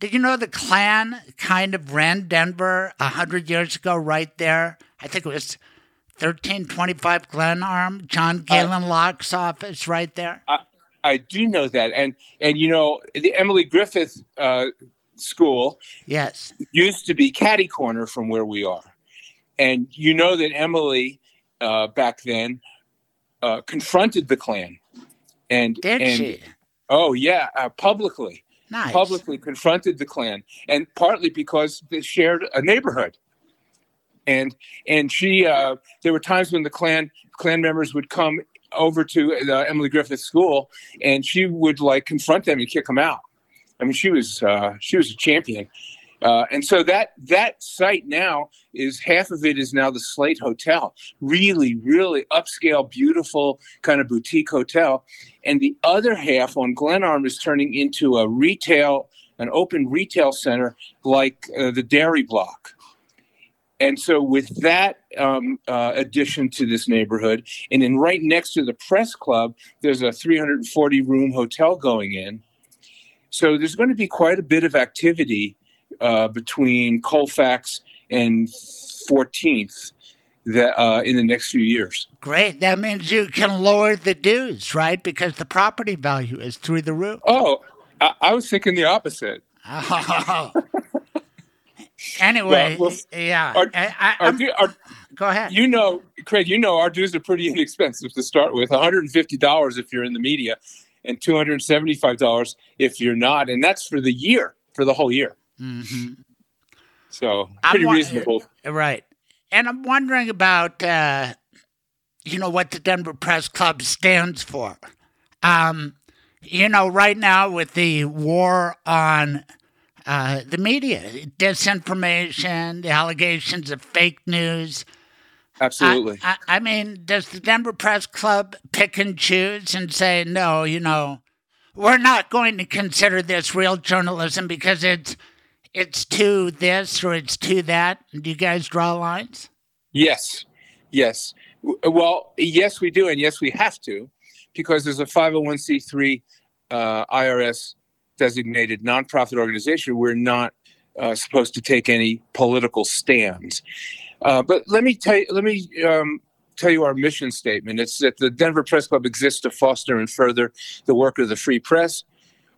Did you know the Klan kind of ran Denver a hundred years ago? Right there, I think it was 1325 Glenarm, John Galen Locke's office right there. I, I do know that, and and you know the Emily Griffith uh, School Yes. used to be caddy corner from where we are, and you know that Emily uh, back then uh, confronted the Klan, and Did and, she? Oh yeah, uh, publicly. Nice. publicly confronted the Klan, and partly because they shared a neighborhood. And and she, uh, there were times when the Klan Klan members would come over to the Emily Griffith School, and she would like confront them and kick them out. I mean, she was uh, she was a champion. Uh, and so that that site now is half of it is now the Slate Hotel, really, really upscale, beautiful kind of boutique hotel, and the other half on Glenarm is turning into a retail, an open retail center like uh, the Dairy Block. And so, with that um, uh, addition to this neighborhood, and then right next to the press club, there's a 340 room hotel going in. So, there's going to be quite a bit of activity uh, between Colfax and 14th that, uh, in the next few years. Great. That means you can lower the dues, right? Because the property value is through the roof. Oh, I, I was thinking the opposite. Oh. anyway, Well, well, yeah. Our, I, our, go ahead. you know, Craig, you know our dues are pretty inexpensive to start with. $150 if you're in the media, and $275 if you're not, and that's for the year, for the whole year. Mhm. So pretty wa- reasonable. Right. And I'm wondering about, uh, you know, what the Denver Press Club stands for. Um, you know, right now with the war on uh, the media, disinformation, the allegations of fake news. Absolutely. I, I, I mean, does the Denver Press Club pick and choose and say, no, you know, we're not going to consider this real journalism because it's it's to this or it's to that? Do you guys draw lines? Yes, yes. Well, yes, we do, and yes, we have to, because there's a 501c3 uh, IRS designated nonprofit organization. We're not uh, supposed to take any political stands. Uh, but let me tell you, let me um, tell you our mission statement. It's that the Denver Press Club exists to foster and further the work of the free press,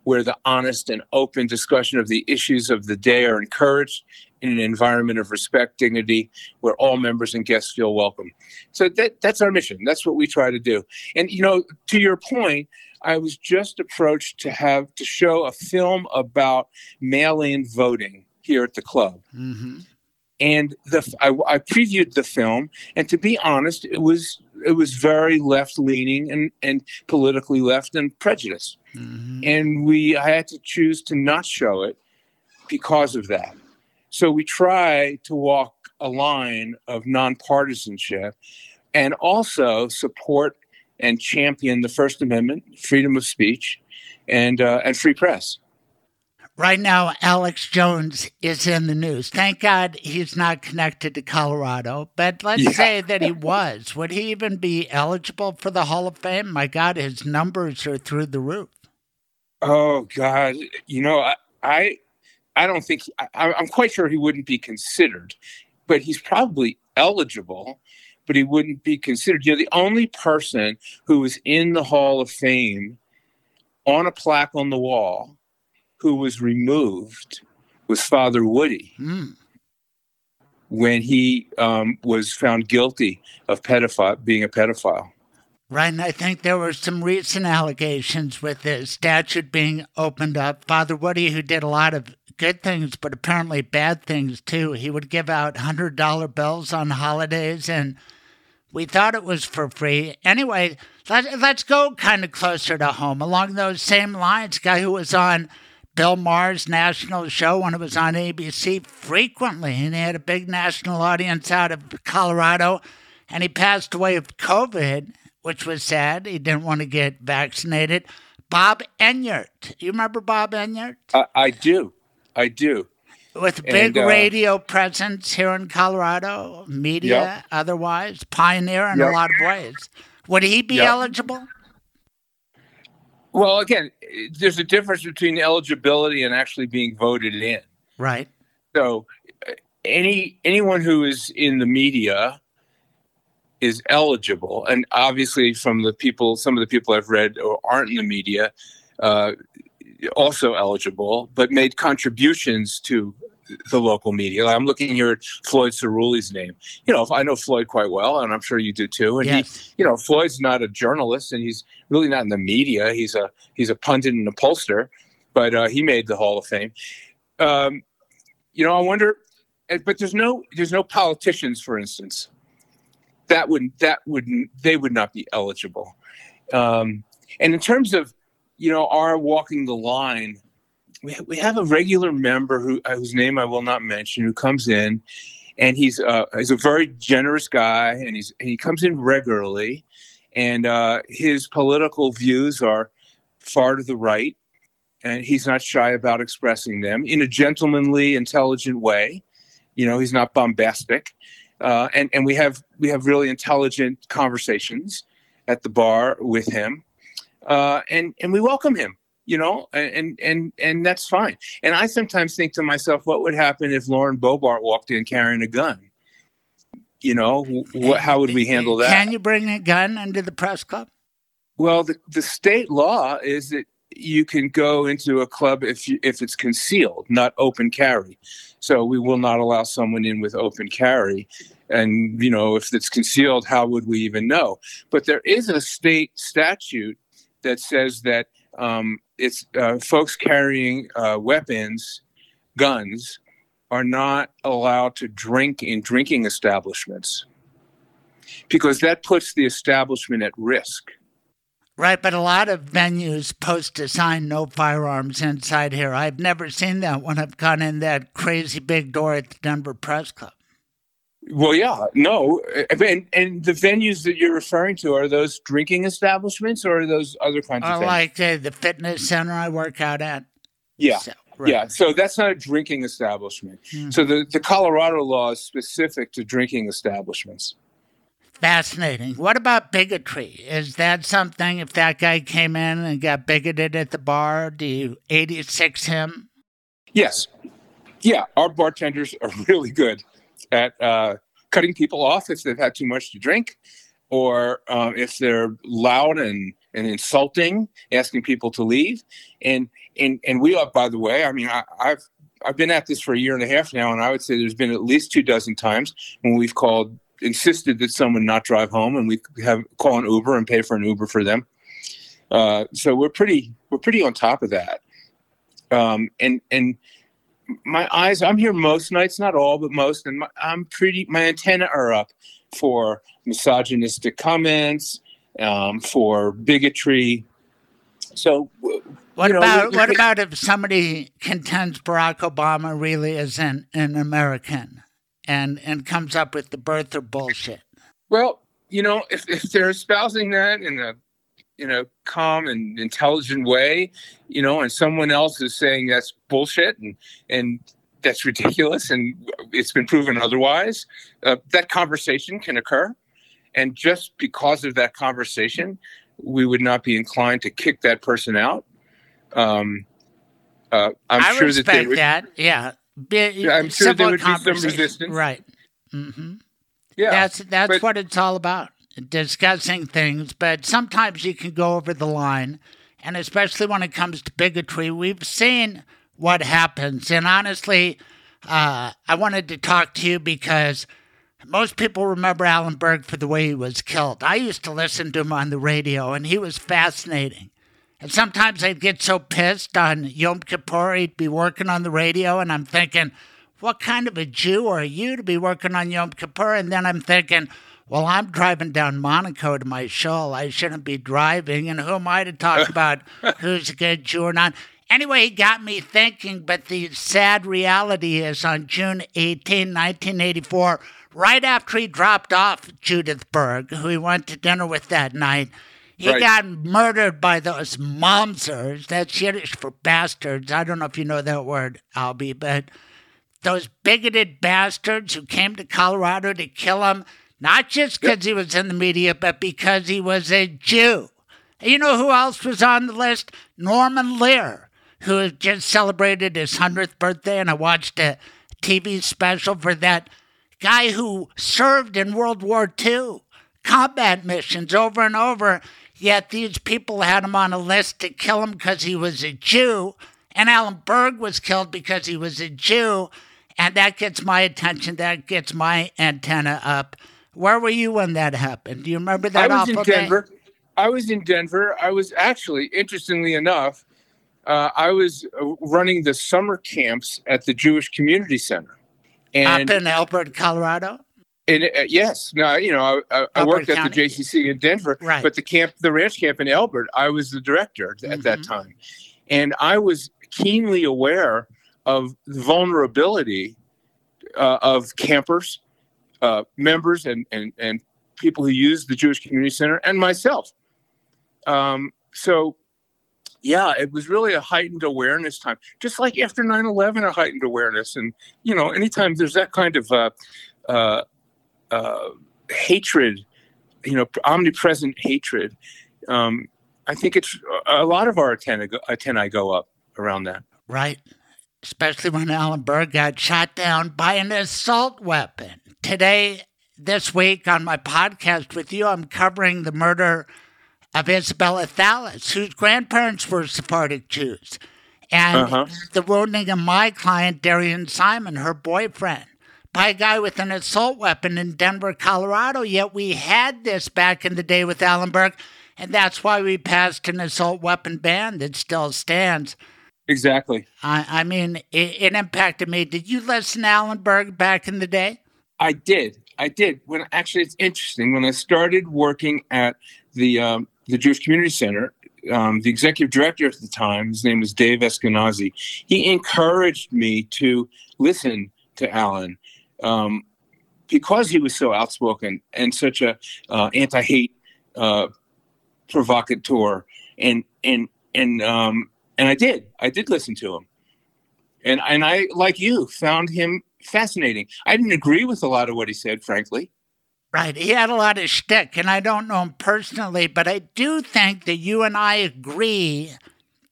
where the honest and open discussion of the issues of the day are encouraged in an environment of respect, dignity, where all members and guests feel welcome. So that that's our mission. That's what we try to do. And you know, to your point, I was just approached to have to show a film about mail-in voting here at the club. Mm-hmm. And the I, I previewed the film, and to be honest, it was it was very left leaning and, and politically left and prejudiced. Mm-hmm. And we I had to choose to not show it because of that. So we try to walk a line of nonpartisanship and also support and champion the First Amendment, freedom of speech, and uh, and free press. Right now, Alex Jones is in the news. Thank God he's not connected to Colorado. But let's Yeah. say that he was. Would he even be eligible for the Hall of Fame? My God, his numbers are through the roof. Oh God, you know I I, I don't think I, I'm quite sure he wouldn't be considered, but he's probably eligible, but he wouldn't be considered. You know, the only person who was in the Hall of Fame on a plaque on the wall who was removed was Father Woody Hmm. when he um, was found guilty of pedophile being a pedophile. Right, and I think there were some recent allegations with the statute being opened up. Father Woody, who did a lot of good things, but apparently bad things too, he would give out $100 bills on holidays, and we thought it was for free. Anyway, let, let's go kind of closer to home. Along those same lines, guy who was on Bill Maher's national show when it was on ABC frequently, and he had a big national audience out of Colorado, and he passed away of COVID, which was sad. He didn't want to get vaccinated. Bob Enyart. You remember Bob Enyart? I, I do, I do. With big And, uh, radio presence here in Colorado, media, Yep. otherwise, pioneer in Yep. a lot of ways. Would he be Yep. eligible? Well, again, there's a difference between eligibility and actually being voted in. Right. So, any anyone who is in the media is eligible, and obviously, from the people, some of the people I've read or aren't in the media, uh, also eligible, but made contributions to the local media. I'm looking here at Floyd Ciruli's name. You know, I know Floyd quite well, and I'm sure you do too. And Yes. he, you know, Floyd's not a journalist, and he's really not in the media. He's a he's a pundit and a pollster, but uh, he made the Hall of Fame. Um, you know, I wonder, eh, but there's no there's no politicians, for instance, that would that would they would not be eligible. Um, and in terms of you know our walking the line, we we have a regular member who uh, whose name I will not mention who comes in, and he's uh, he's a very generous guy, and he's and he comes in regularly, and uh, his political views are far to the right and he's not shy about expressing them in a gentlemanly, intelligent way. You know, he's not bombastic, uh, and and we have we have really intelligent conversations at the bar with him, uh, and and we welcome him. You know, and and and that's fine. And I sometimes think to myself, what would happen if Lauren Boebert walked in carrying a gun? You know, wh- how would we handle that? Can you bring a gun into the press club? Well, the, the state law is that you can go into a club if you, if it's concealed, not open carry. So we will not allow someone in with open carry. And you know, if it's concealed, how would we even know? But there is a state statute that says that um, it's uh, folks carrying uh, weapons, guns, are not allowed to drink in drinking establishments because that puts the establishment at risk. Right, but a lot of venues post a sign no firearms inside here. I've never seen that when I've gone in that crazy big door at the Denver Press Club. Well, yeah, no, and, and the venues that you're referring to are those drinking establishments or are those other kinds of venues? like uh, the fitness center I work out at. yeah, So, right. yeah. So that's not a drinking establishment. Hmm. So the the Colorado law is specific to drinking establishments. Fascinating. What about bigotry? Is that something, if that guy came in and got bigoted at the bar, do you 86 him? Yes, yeah. Our bartenders are really good at uh, cutting people off if they've had too much to drink, or uh, if they're loud and and insulting, asking people to leave. And and and we are, by the way. I mean, I, I've I've been at this for a year and a half now, and I would say there's been at least two dozen times when we've called, insisted that someone not drive home, and we have call an Uber and pay for an Uber for them. Uh, so we're pretty we're pretty on top of that. Um, and and my eyes, I'm here most nights, not all, but most, and my, I'm pretty. My antenna are up for misogynistic comments, um, for bigotry. So What know, about we- what about if somebody contends Barack Obama really is an, an American and and comes up with the birther bullshit? Well, you know, if, if they're espousing that in a in a calm and intelligent way, you know, and someone else is saying that's bullshit and and that's ridiculous and it's been proven otherwise, uh, that conversation can occur. And just because of that conversation, we would not be inclined to kick that person out. Um, uh, I'm I sure that respect they would, that. Yeah, Be, I'm sure there would be some resistance. Right. hmm Yeah, that's that's but- what it's all about discussing things but sometimes you can go over the line and especially when it comes to bigotry we've seen what happens. And honestly uh, i wanted to talk to you because most people remember alan berg for the way he was killed. I used to listen to him on the radio and he was fascinating. And sometimes I'd get so pissed on Yom Kippur, he'd be working on the radio, and I'm thinking, what kind of a Jew are you to be working on Yom Kippur? And then I'm thinking, well, I'm driving down Monaco to my show. I shouldn't be driving, and who am I to talk about who's a good Jew or not? Anyway, he got me thinking, but the sad reality is on June 18, 1984, right after he dropped off Judith Berg, who he went to dinner with that night, he Right. got murdered by those momsers. That's Yiddish for bastards. I don't know if you know that word, Albie, but those bigoted bastards who came to Colorado to kill him, not just because he was in the media, but because he was a Jew. And You know who else was on the list? Norman Lear, who had just celebrated his 100th birthday, and I watched a TV special for that guy who served in World War II, combat missions over and over. Yet these people had him on a list to kill him because he was a Jew, and Alan Berg was killed because he was a Jew, and that gets my attention. That gets my antenna up. Where were you when that happened? Do you remember that I was in awful day? Denver. I was in Denver. I was actually, interestingly enough, uh, I was uh, running the summer camps at the Jewish Community Center. And Up in Elbert, Colorado. And uh, yes, now you know I, I, worked at the JCC in Denver, Right. but the camp, the ranch camp in Elbert, I was the director at that Mhm. time, and I was keenly aware of the vulnerability uh, of campers, uh, members, and and and people who use the Jewish Community Center, and myself. Um, so, yeah, it was really a heightened awareness time, just like after 9/11, a heightened awareness, and you know, anytime there's that kind of uh, uh, uh, hatred, you know, omnipresent hatred. Um, I think it's a lot of our antennae go, antennae go up around that. Right. Especially when Alan Berg got shot down by an assault weapon. Today, this week on my podcast with you, I'm covering the murder of Isabella Thallas, whose grandparents were Sephardic Jews, and Uh-huh. the wounding of my client, Darian Simon, her boyfriend, by a guy with an assault weapon in Denver, Colorado. Yet we had this back in the day with Alan Berg, and that's why we passed an assault weapon ban that still stands. Exactly. I, I mean, it, it impacted me. Did you listen to Alan Berg back in the day? I did. I did. When actually, it's interesting. When I started working at the um, the Jewish Community Center, um, the executive director at the time, his name was Dave Eskenazi, he encouraged me to listen to Alan um, because he was so outspoken and such a uh, anti-hate uh, provocateur, and and and um, and I did. I did listen to him, and and I like you found him fascinating. I didn't agree with a lot of what he said, frankly. Right. He had a lot of shtick, and I don't know him personally, but I do think that you and I agree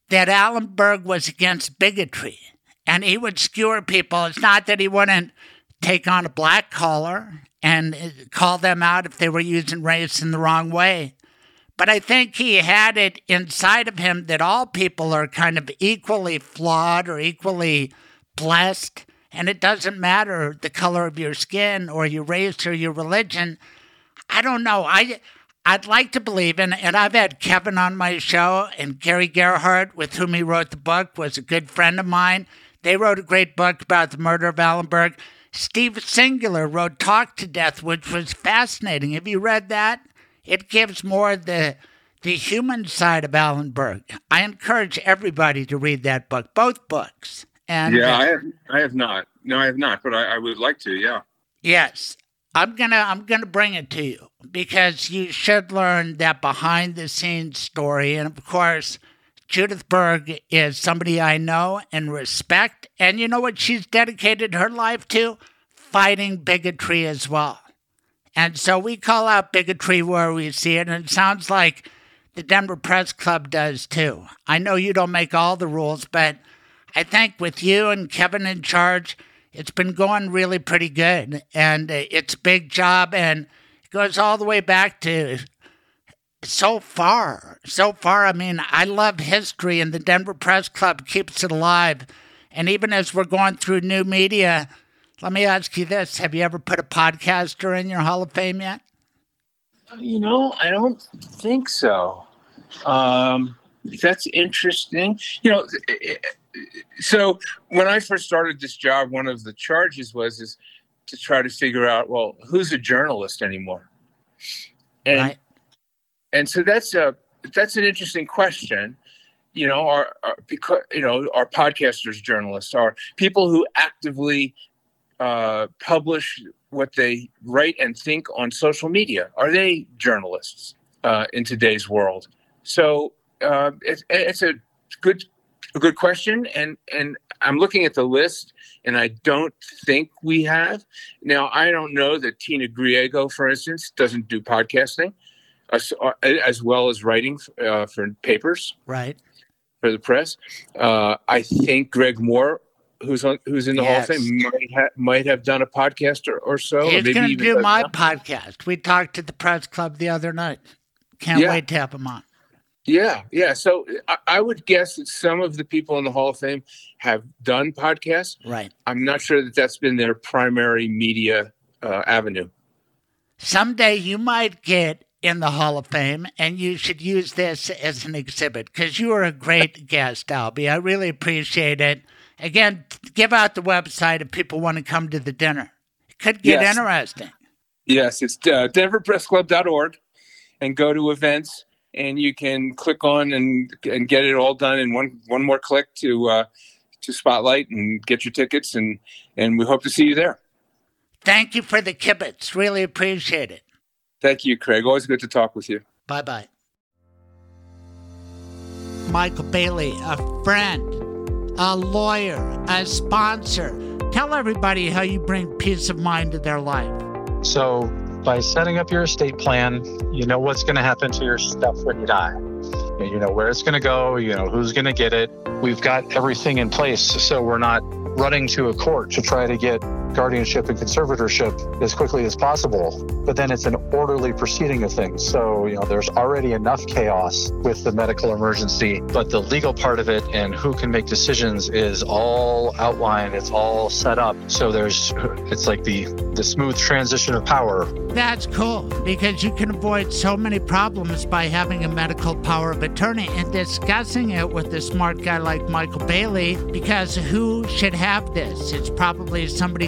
that Alan Berg was against bigotry and he would skewer people. It's not that he wouldn't take on a black collar and uh, call them out if they were using race in the wrong way. But I think he had it inside of him that all people are kind of equally flawed or equally blessed, and it doesn't matter the color of your skin or your race or your religion. I don't know. I I'd like to believe, and, and I've had Kevin on my show, and Gary Gerhardt, with whom he wrote the book, was a good friend of mine. They wrote a great book about the murder of Alan Berg. Steve Singular wrote Talk to Death, which was fascinating. Have you read that? It gives more the the human side of Alan Berg. I encourage everybody to read that book, both books. And yeah, uh, I have, I have not. No, I have not, but I, I would like to. Yeah. Yes. I'm gonna I'm gonna bring it to you because you should learn that behind the scenes story. And of course, Judith Berg is somebody I know and respect. And you know what she's dedicated her life to? Fighting bigotry as well. And so we call out bigotry where we see it, and it sounds like the Denver Press Club does too. I know you don't make all the rules, but I think with you and Kevin in charge, it's been going really pretty good. And it's a big job, and it goes all the way back to so far. So far, I mean, I love history, and the Denver Press Club keeps it alive. And even as we're going through new media, let me ask you this Have you ever put a podcaster in your Hall of Fame yet? You know, I don't think so. Um, that's interesting. You know, so when I first started this job, one of the charges was is to try to figure out, well, who's a journalist anymore? And Right. and so that's a that's an interesting question. You know, are, are because you know, are podcasters journalists? Are people who actively uh, publish what they write and think on social media? Are they journalists uh, in today's world? So uh, it's, it's a good a good question, and and I'm looking at the list, and I don't think we have. Now I don't know that Tina Griego, for instance, doesn't do podcasting, as, as well as writing uh, for papers Right. for the press. Uh, I think Greg Moore, who's on, who's in the Hall of Fame, might, ha- might have done a podcast or, or so. He's going to do my now. podcast. We talked at the press club the other night. Can't Yeah. wait to have him on. Yeah, yeah. So I, I would guess that some of the people in the Hall of Fame have done podcasts. Right. I'm not sure that that's been their primary media uh, avenue. Someday you might get in the Hall of Fame, and you should use this as an exhibit because you are a great guest, Albie. I really appreciate it. Again, give out the website if people want to come to the dinner. It could get Yes. interesting. Yes, it's uh, denverpressclub.org and go to events and you can click on and and get it all done in one one more click to uh, to spotlight and get your tickets and and we hope to see you there. Thank you for the kibitz. Really appreciate it. Thank you, Craig. Always good to talk with you. Bye bye. Michael Bailey, a friend, a lawyer, a sponsor. Tell everybody how you bring peace of mind to their life. So, by setting up your estate plan, you know what's going to happen to your stuff when you die. You know where it's going to go, you know who's going to get it. We've got everything in place, so we're not running to a court to try to get guardianship and conservatorship as quickly as possible. But then it's an orderly proceeding of things. So, you know, there's already enough chaos with the medical emergency, but the legal part of it and who can make decisions is all outlined, it's all set up. So there's it's like the the smooth transition of power That's cool because you can avoid so many problems by having a medical power of attorney and discussing it with a smart guy like Michael Bailey. Because who should have this? It's probably somebody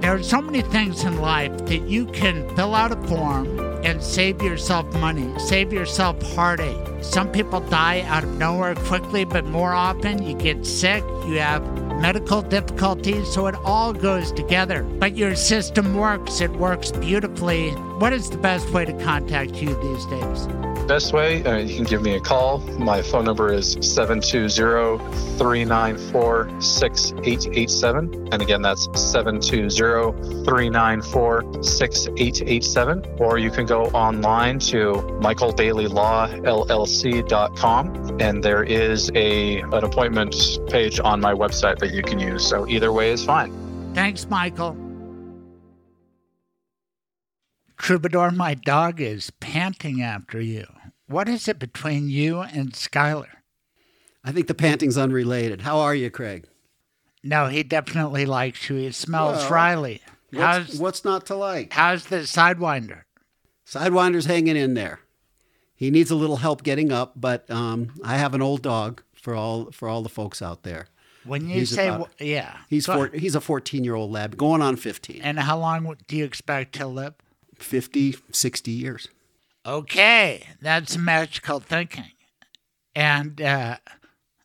There are so many things in life that you can fill out a form and save yourself money, save yourself heartache. Some people die out of nowhere quickly, but more often you get sick, you have medical difficulties, so it all goes together. But your system works, it works beautifully. What is the best way to contact you these days? Best way, uh, you can give me a call. My phone number is 720-394-6887. And again, that's 720-394-6887. Or you can go online to michaelbaileyllawllc.com and there is a an appointment page on my website that you can use. So either way is fine. Thanks, Michael. Troubadour, my dog is panting after you. What is it between you and Skylar? I think the panting's unrelated. How are you, Craig? No, he definitely likes you. He smells Well, Riley. What's, How's what's not to like? how's the sidewinder? Sidewinder's hanging in there. He needs a little help getting up, but um, I have an old dog for all for all the folks out there. When you He's say about- yeah, He's four, he's a 14 year old lab, going on 15. And how long do you expect to live? 50, 60 years. Okay, that's magical thinking. And uh,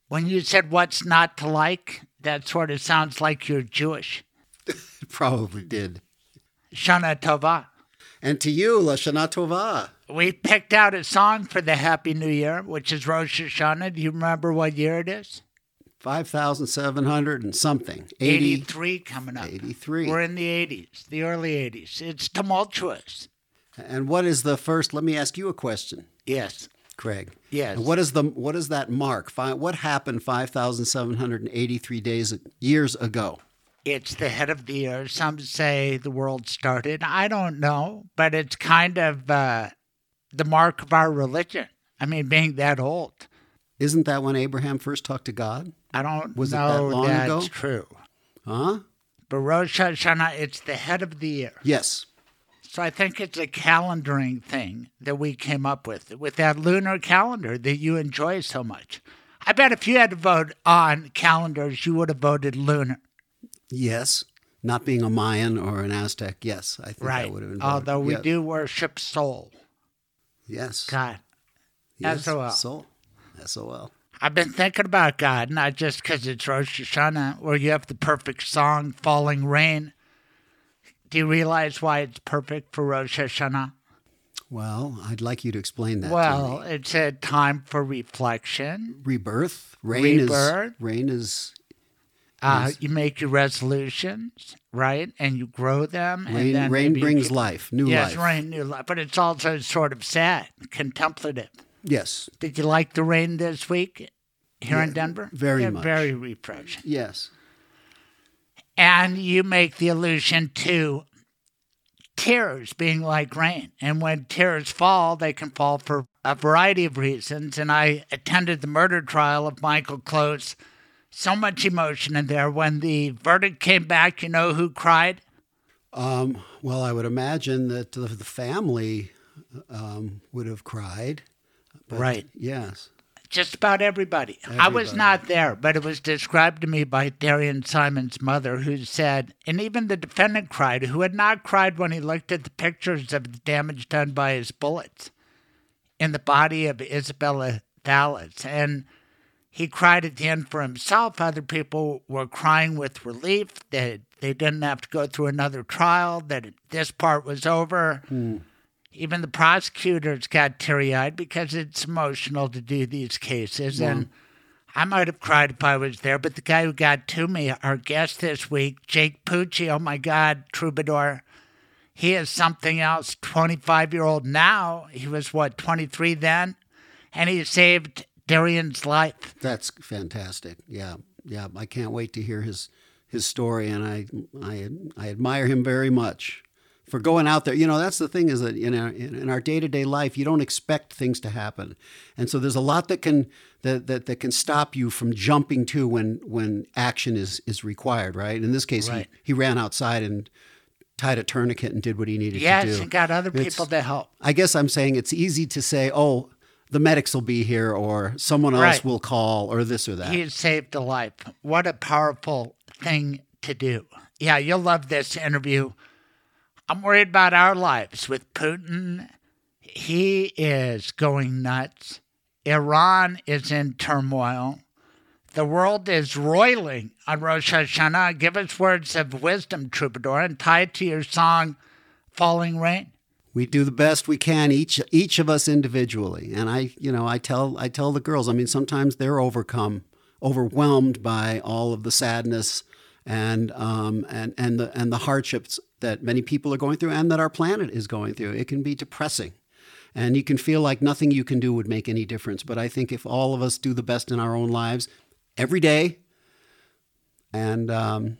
when you said what's not to like, that sort of sounds like you're Jewish. Probably did. Shana Tova. And to you, Lashana Tova. We picked out a song for the Happy New Year, which is Rosh Hashanah. Do you remember what year it is? 5,700 and something. 80, 83 coming up. 83. We're in the 80s, the early 80s. It's tumultuous. And what is the first? Let me ask you a question, Yes. Craig. Yes. And what is the what is that mark? Fi- What happened 5,783 days years ago? It's the head of the year. Some say the world started. I don't know, but it's kind of uh, the mark of our religion. I mean, being that old. Isn't that when Abraham first talked to God? I don't Was it know that long that's ago? true. Huh? But Rosh Hashanah, it's the head of the year. Yes. So I think it's a calendaring thing that we came up with, with that lunar calendar that you enjoy so much. I bet if you had to vote on calendars, you would have voted lunar. Yes. Not being a Mayan or an Aztec, yes, I think I would have been. Although we yes. do worship Sol. Yes. God. yes. SOL. Soul. S-O-L. I've been thinking about God, not just because it's Rosh Hashanah, where you have the perfect song, Falling Rain. Do you realize why it's perfect for Rosh Hashanah? Well, I'd like you to explain that. to Well, it's a time for reflection. rebirth. Rain Rebirth. is rain is Uh, you make your resolutions, right? And you grow them. rain. and then rain brings life, new yes, life. Yes, rain, new life. But it's also sort of sad, contemplative. Yes. Did you like the rain this week here in Denver? very Yeah, much. Very refreshing. Yes. And you make the allusion to tears being like rain. And when tears fall, they can fall for a variety of reasons. And I attended the murder trial of Michael Close. So much emotion in there. When the verdict came back, you know who cried? Um, well, I would imagine that the, family um, would have cried. but Right. Yes. Just about everybody. I was not there, but it was described to me by Darian Simon's mother, who said, and even the defendant cried, who had not cried when he looked at the pictures of the damage done by his bullets in the body of Isabella Thallas. And he cried at the end for himself. Other people were crying with relief that they didn't have to go through another trial, that this part was over. Hmm. Even the prosecutors got teary eyed because it's emotional to do these cases. And I might have cried if I was there, but the guy who got to me, our guest this week, Jake Pucci, oh my God, troubadour. He is something else, 25 year old now. He was what, 23 then? And he saved Darian's life. That's fantastic. Yeah. Yeah. I can't wait to hear his his story, and I I I admire him very much for going out there. You know, that's the thing is that in our in our day to day life, you don't expect things to happen, and so there's a lot that can that, that that can stop you from jumping to when when action is is required. Right. In this case, Right. he he ran outside and tied a tourniquet and did what he needed Yes, to do. Yes, and got other It's- people to help. I guess I'm saying it's easy to say, oh, the medics will be here, or someone else Right. will call, or this or that. He saved a life. What a powerful thing to do. Yeah, you'll love this interview. I'm worried about our lives with Putin. He is going nuts. Iran is in turmoil. The world is roiling on Rosh Hashanah. Give us words of wisdom, troubadour, and tie it to your song, Falling Rain. we do the best we can each each of us individually and i you know i tell i tell the girls i mean sometimes they're overcome overwhelmed by all of the sadness and um, and and the and the hardships that many people are going through and that our planet is going through it can be depressing and you can feel like nothing you can do would make any difference but i think if all of us do the best in our own lives every day and um,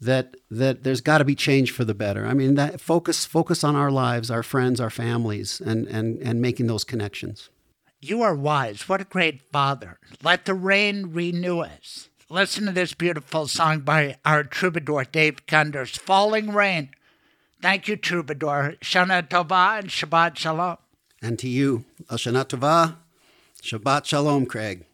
that that there's got to be change for the better. I mean, that focus focus on our lives, our friends, our families, and and and making those connections. You are wise. What a great father. Let the rain renew us. Listen to this beautiful song by our troubadour, Dave Gunders, Falling Rain. Thank you, troubadour. Shana Tova and Shabbat Shalom. And to you, Shana Tova, Shabbat Shalom, Craig.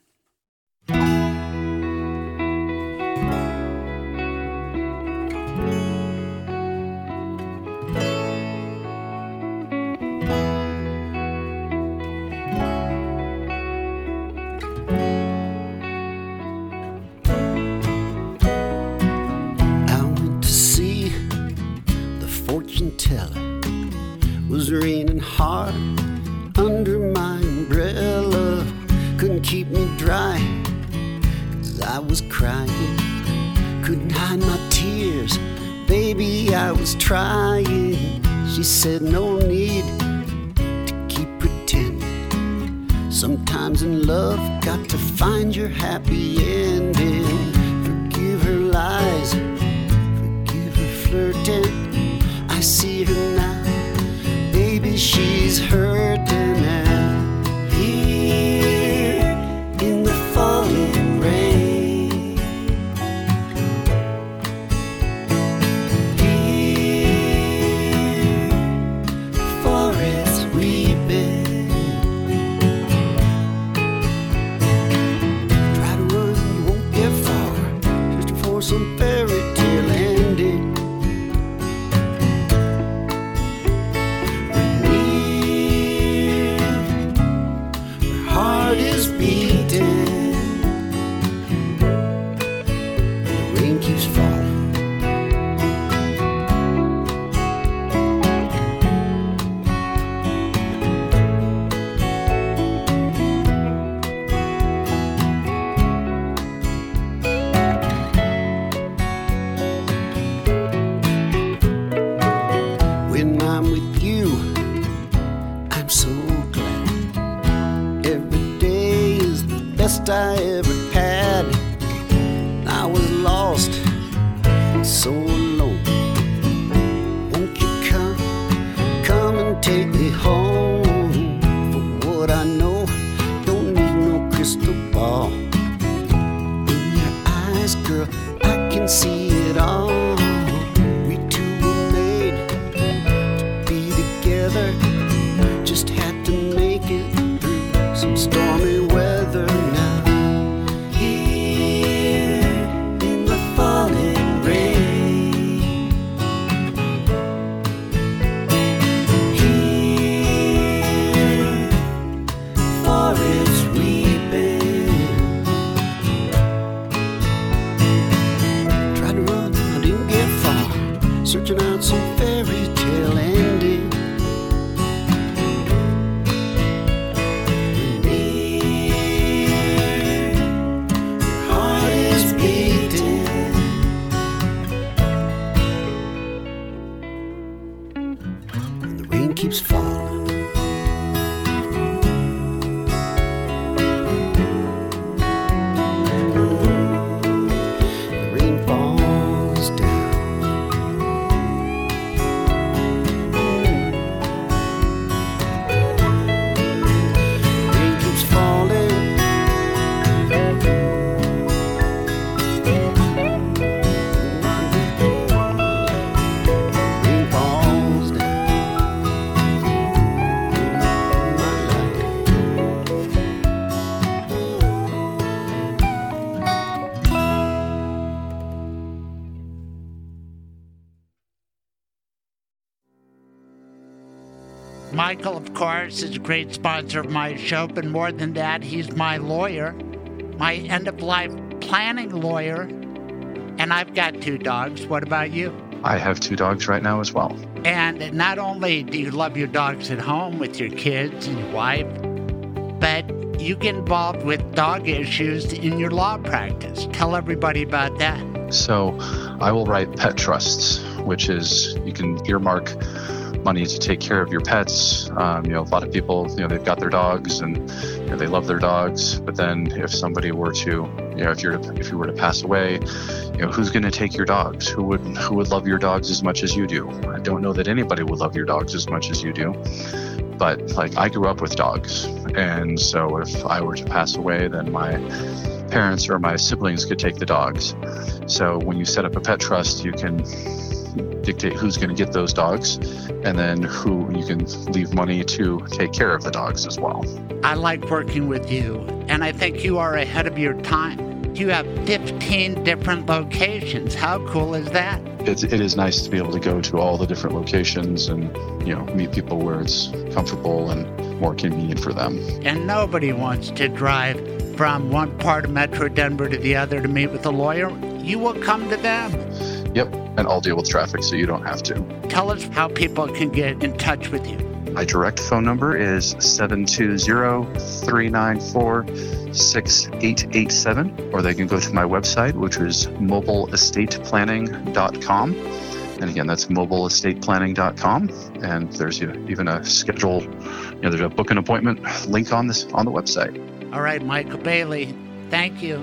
Trying. She said, No need to keep pretending. Sometimes in love, got to find your happy Course, is a great sponsor of my show, but more than that, he's my lawyer, my end of life planning lawyer. And I've got two dogs. What about you? I have two dogs right now as well. And not only do you love your dogs at home with your kids and your wife, but you get involved with dog issues in your law practice. Tell everybody about that. So I will write pet trusts, which is you can earmark money to take care of your pets. Um, you know, a lot of people, you know, they've got their dogs and you know, they love their dogs. But then if somebody were to, you know, if you're if you were to pass away, you know, who's going to take your dogs? Who would who would love your dogs as much as you do? I don't know that anybody would love your dogs as much as you do. But like I grew up with dogs, and so if I were to pass away, then my parents or my siblings could take the dogs. So when you set up a pet trust, you can dictate who's going to get those dogs and then who you can leave money to take care of the dogs as well. I like working with you, and I think you are ahead of your time. You have 15 different locations. How cool is that? It's, it is nice to be able to go to all the different locations and you know meet people where it's comfortable and more convenient for them. And nobody wants to drive from one part of Metro Denver to the other to meet with a lawyer. You will come to them. Yep, and I'll deal with traffic so you don't have to. Tell us how people can get in touch with you. My direct phone number is 720-394-6887 or they can go to my website which is mobileestateplanning.com. And again, that's mobileestateplanning.com and there's even a schedule, you know, there's a book an appointment link on this on the website. All right, Michael Bailey. Thank you.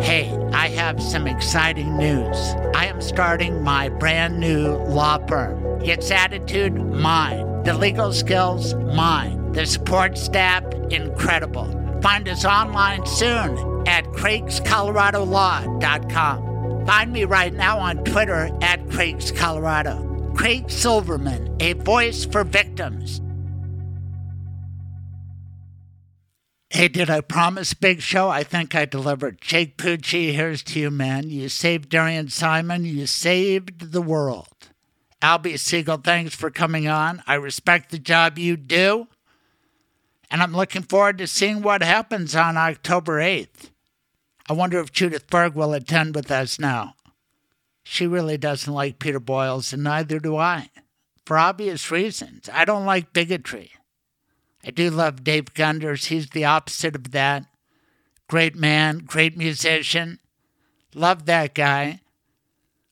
Hey, I have some exciting news. I am starting my brand new law firm. Its attitude, mine. The legal skills, mine. The support staff, incredible. Find us online soon at craigscoloradolaw.com. Find me right now on Twitter at Craigs Colorado. Craig Silverman, a voice for victims. Hey, did I promise big show? I think I delivered. Jake Pucci, here's to you, man. You saved Darian Simon. You saved the world. Alby Segall, thanks for coming on. I respect the job you do. And I'm looking forward to seeing what happens on October 8th. I wonder if Judith Berg will attend with us now. She really doesn't like Peter Boyles, and neither do I. For obvious reasons. I don't like bigotry. I do love Dave Gunders. He's the opposite of that. Great man, great musician. Love that guy.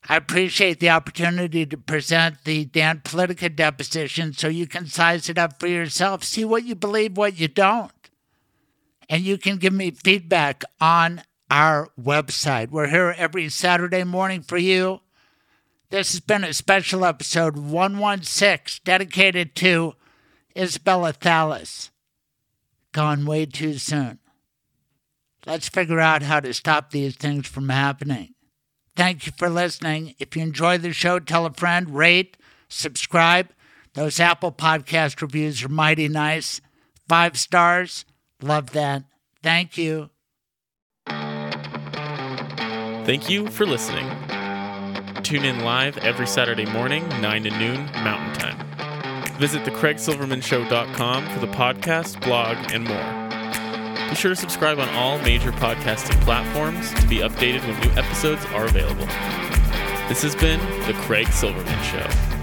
I appreciate the opportunity to present the Dan Politica deposition so you can size it up for yourself. See what you believe, what you don't. And you can give me feedback on our website. We're here every Saturday morning for you. This has been a special episode 116 dedicated to Isabella Thallas. Gone way too soon. Let's figure out how to stop these things from happening. Thank you for listening. If you enjoy the show, tell a friend, rate, subscribe. Those Apple Podcast reviews are mighty nice. Five stars. Love that. Thank you. Thank you for listening. Tune in live every Saturday morning, 9 to noon Mountain Time. Visit thecraigsilvermanshow.com for the podcast, blog, and more. Be sure to subscribe on all major podcasting platforms to be updated when new episodes are available. This has been The Craig Silverman Show.